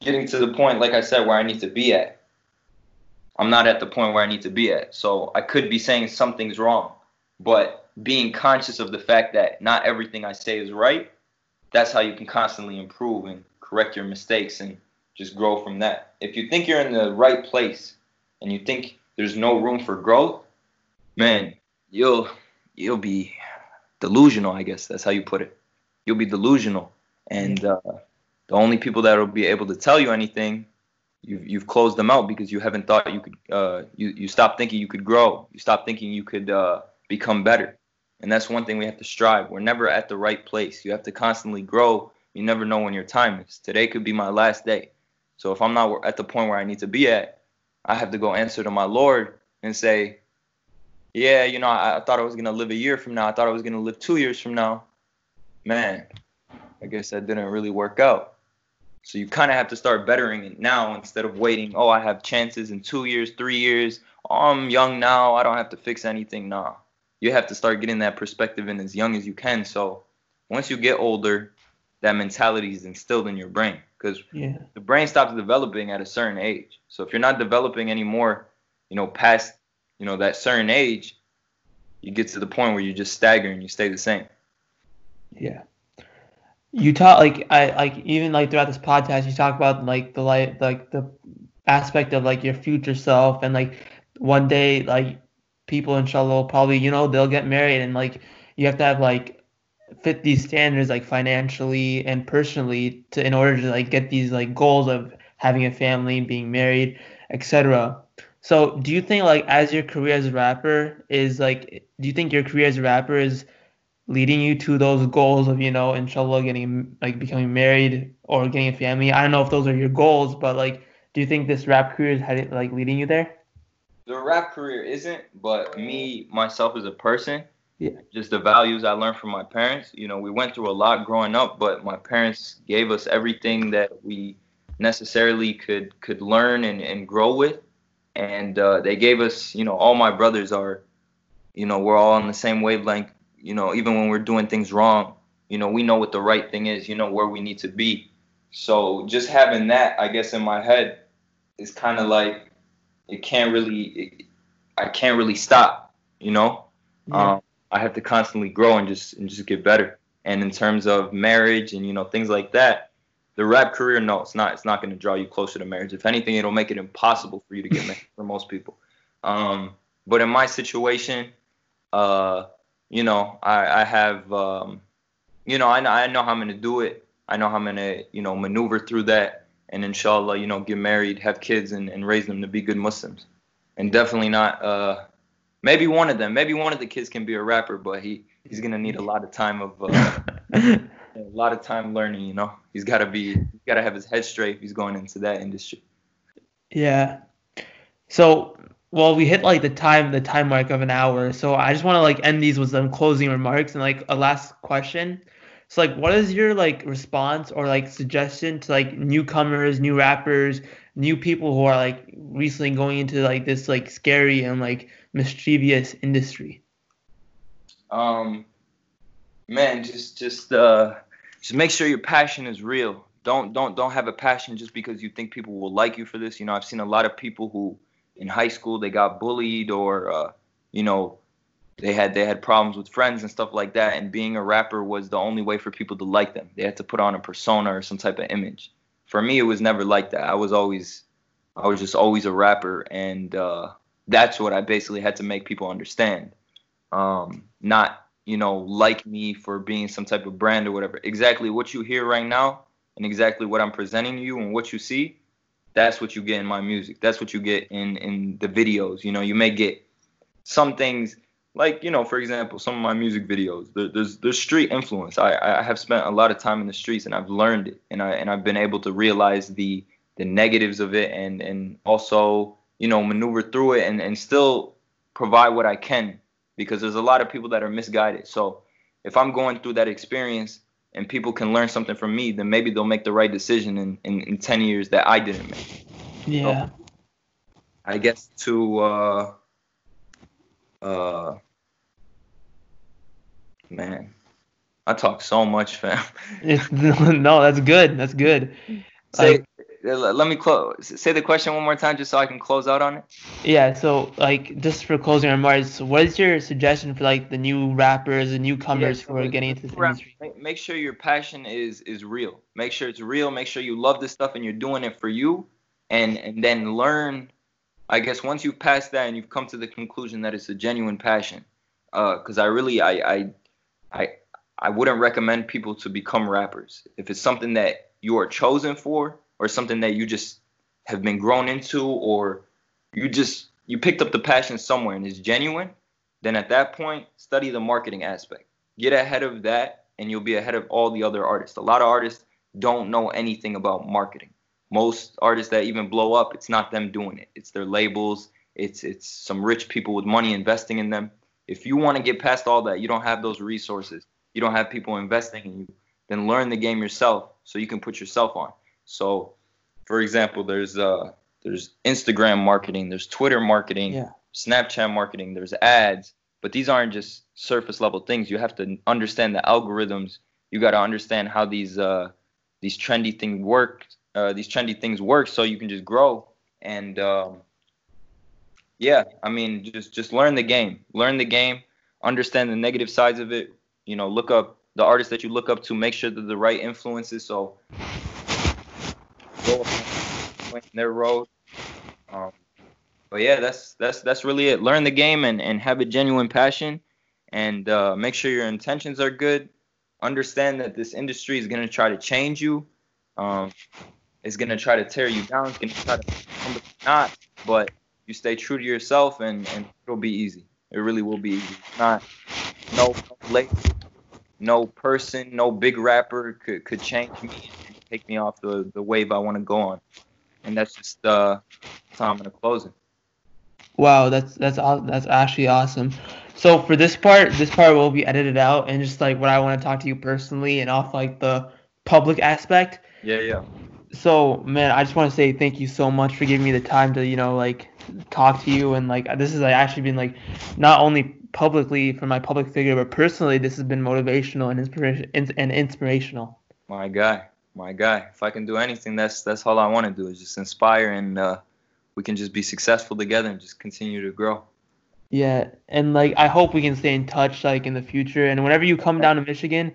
getting to the point, like I said, where I need to be at I'm not at the point where I need to be at. So I could be saying something's wrong, but being conscious of the fact that not everything I say is right, that's how you can constantly improve and correct your mistakes and just grow from that. If you think you're in the right place and you think there's no room for growth, man, you'll you'll be delusional, I guess. That's how you put it. You'll be delusional. And uh, the only people that will be able to tell you anything you've you've closed them out because you haven't thought you could uh, you you stopped thinking you could grow. You stop thinking you could uh, become better. And that's one thing we have to strive. We're never at the right place. You have to constantly grow you never know when your time is today could be my last day so if i'm not at the point where i need to be at i have to go answer to my lord and say yeah you know i, I thought i was going to live a year from now i thought i was going to live two years from now man i guess that didn't really work out so you kind of have to start bettering it now instead of waiting. Oh, I have chances in two years, three years. Oh, I'm young now. I don't have to fix anything now. You have to start getting that perspective in as young as you can. So once you get older, that mentality is instilled in your brain because yeah. the brain stops developing at a certain age. So if you're not developing anymore, you know, past you know that certain age, you get to the point where you just stagger and you stay the same. Yeah you talk like I like even like throughout this podcast you talk about like the like like the aspect of like your future self and like one day like people inshallah will probably you know they'll get married and like you have to have like fit these standards like financially and personally to in order to like get these like goals of having a family being married etc so do you think like as your career as a rapper is like do you think your career as a rapper is leading you to those goals of you know inshallah getting like becoming married or getting a family? I don't know if those are your goals but like do you think this rap career is like leading you there? The rap career isn't but me myself as a person yeah just the values i learned from my parents you know we went through a lot growing up but my parents gave us everything that we necessarily could could learn and, and grow with and uh, they gave us you know all my brothers are you know we're all on the same wavelength you know, even when we're doing things wrong, you know, we know what the right thing is, you know, where we need to be. So just having that, I guess, in my head is kind of like it can't really, it, I can't really stop, you know. Yeah. Um, I have to constantly grow and just and just get better. And in terms of marriage and you know things like that, the rap career, no, it's not. It's not going to draw you closer to marriage. If anything, it'll make it impossible for you to get married [LAUGHS] for most people. Um, but in my situation, uh, you know, I, I have, um, you know, I I know how I'm going to do it. I know how I'm going to, you know, maneuver through that. and inshallah, you know, get married, have kids, and, and raise them to be good Muslims. And definitely not. Uh, maybe one of them. Maybe one of the kids can be a rapper, but he he's gonna need a lot of time of uh, [LAUGHS] a lot of time learning. You know, he's gotta be he's gotta have his head straight if he's going into that industry. Yeah. So well, we hit like the time the time mark of an hour. So I just want to like end these with some closing remarks and like a last question. So like what is your like response or like suggestion to like newcomers, new rappers, new people who are like recently going into like this like scary and like mischievous industry? Um man, just just uh just make sure your passion is real. Don't don't don't have a passion just because you think people will like you for this. You know, I've seen a lot of people who in high school they got bullied or uh, you know they had they had problems with friends and stuff like that and being a rapper was the only way for people to like them they had to put on a persona or some type of image for me it was never like that i was always i was just always a rapper and uh, that's what i basically had to make people understand um, not you know like me for being some type of brand or whatever exactly what you hear right now and exactly what i'm presenting to you and what you see that's what you get in my music. That's what you get in in the videos. You know, you may get some things like you know, for example, some of my music videos. There, there's there's street influence. I I have spent a lot of time in the streets and I've learned it, and I and I've been able to realize the the negatives of it, and and also you know maneuver through it, and and still provide what I can because there's a lot of people that are misguided. So if I'm going through that experience and people can learn something from me, then maybe they'll make the right decision in, in, in 10 years that I didn't make. Yeah. So, I guess to, uh, uh, man, I talk so much, fam. It's, [LAUGHS] no, that's good. That's good. Say, like, let me close. Say the question one more time, just so I can close out on it. Yeah. So, like, just for closing remarks, what is your suggestion for like the new rappers and newcomers yeah, so who are getting into this industry? Make sure your passion is is real. Make sure it's real. Make sure you love this stuff and you're doing it for you, and and then learn. I guess once you've passed that and you've come to the conclusion that it's a genuine passion, because uh, I really I I I I wouldn't recommend people to become rappers if it's something that you are chosen for or something that you just have been grown into or you just you picked up the passion somewhere and it's genuine then at that point study the marketing aspect. Get ahead of that and you'll be ahead of all the other artists. A lot of artists don't know anything about marketing. Most artists that even blow up it's not them doing it. It's their labels. It's it's some rich people with money investing in them. If you want to get past all that you don't have those resources you don't have people investing in you then learn the game yourself so you can put yourself on so, for example, there's uh there's Instagram marketing, there's Twitter marketing, yeah. Snapchat marketing, there's ads, but these aren't just surface level things. You have to understand the algorithms. You got to understand how these uh these trendy things work. Uh, these trendy things work, so you can just grow. And um, yeah, I mean, just just learn the game. Learn the game. Understand the negative sides of it. You know, look up the artists that you look up to. Make sure they're the right influences. So their road. Um, but yeah, that's that's that's really it. Learn the game and, and have a genuine passion, and uh, make sure your intentions are good. Understand that this industry is gonna try to change you. Um, it's gonna try to tear you down. It's gonna try to not, but you stay true to yourself, and and it'll be easy. It really will be easy. Not no late, no person, no big rapper could could change me take me off the, the wave I want to go on. And that's just uh, that's how I'm gonna close it. Wow, that's that's that's actually awesome. So for this part, this part will be edited out, and just like what I want to talk to you personally, and off like the public aspect. Yeah, yeah. So man, I just want to say thank you so much for giving me the time to you know like talk to you, and like this has like, actually been like not only publicly for my public figure, but personally, this has been motivational and inspiration and inspirational. My guy my guy. If I can do anything, that's that's all I want to do is just inspire, and uh, we can just be successful together and just continue to grow. Yeah, and like I hope we can stay in touch like in the future. And whenever you come down to Michigan,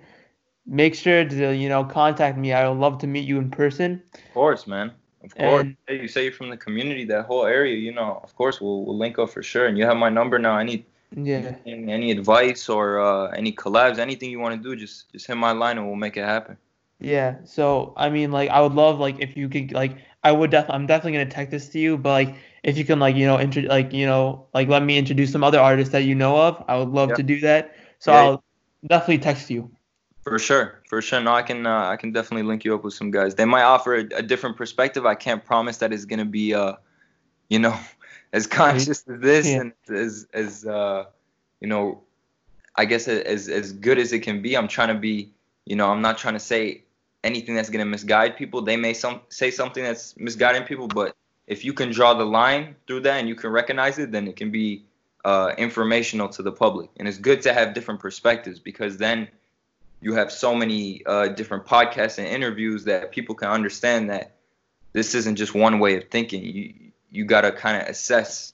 make sure to you know contact me. I would love to meet you in person. Of course, man. Of course. And, hey, you say you're from the community, that whole area. You know, of course, we'll we'll link up for sure. And you have my number now. I need yeah any, any advice or uh, any collabs, anything you want to do, just just hit my line and we'll make it happen. Yeah. So I mean, like, I would love like if you could like, I would definitely, I'm definitely gonna text this to you, but like, if you can like, you know, intro, like, you know, like let me introduce some other artists that you know of, I would love Yeah. to do that. So Yeah. I'll definitely text you. For sure, for sure. No, I can uh, I can definitely link you up with some guys. They might offer a, a different perspective. I can't promise that it's gonna be uh, you know, [LAUGHS] as conscious as this Yeah. and as as uh, you know, I guess as as good as it can be. I'm trying to be, you know, I'm not trying to say anything that's gonna misguide people. They may some say something that's misguiding people, but if you can draw the line through that and you can recognize it, then it can be uh, informational to the public. And it's good to have different perspectives because then you have so many uh, different podcasts and interviews that people can understand that this isn't just one way of thinking. You you gotta kind of assess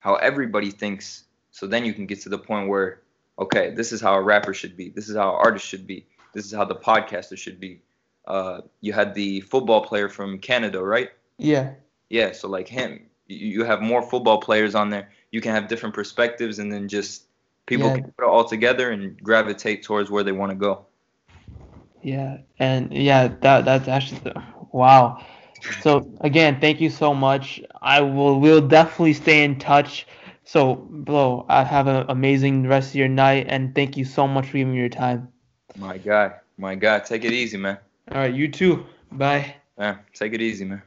how everybody thinks, so then you can get to the point where, okay, this is how a rapper should be. This is how an artist should be. This is how the podcaster should be. Uh, you had the football player from Canada, right? Yeah. Yeah, so like him, you, you have more football players on there. You can have different perspectives, and then just people Yeah. can put it all together and gravitate towards where they want to go. Yeah. And yeah, that that's actually the, wow. So again, thank you so much. I will will definitely stay in touch. So, bro, I have an amazing rest of your night, and thank you so much for giving me your time. My guy, my guy, take it easy, man. All right, you too. Bye. Yeah, take it easy, man.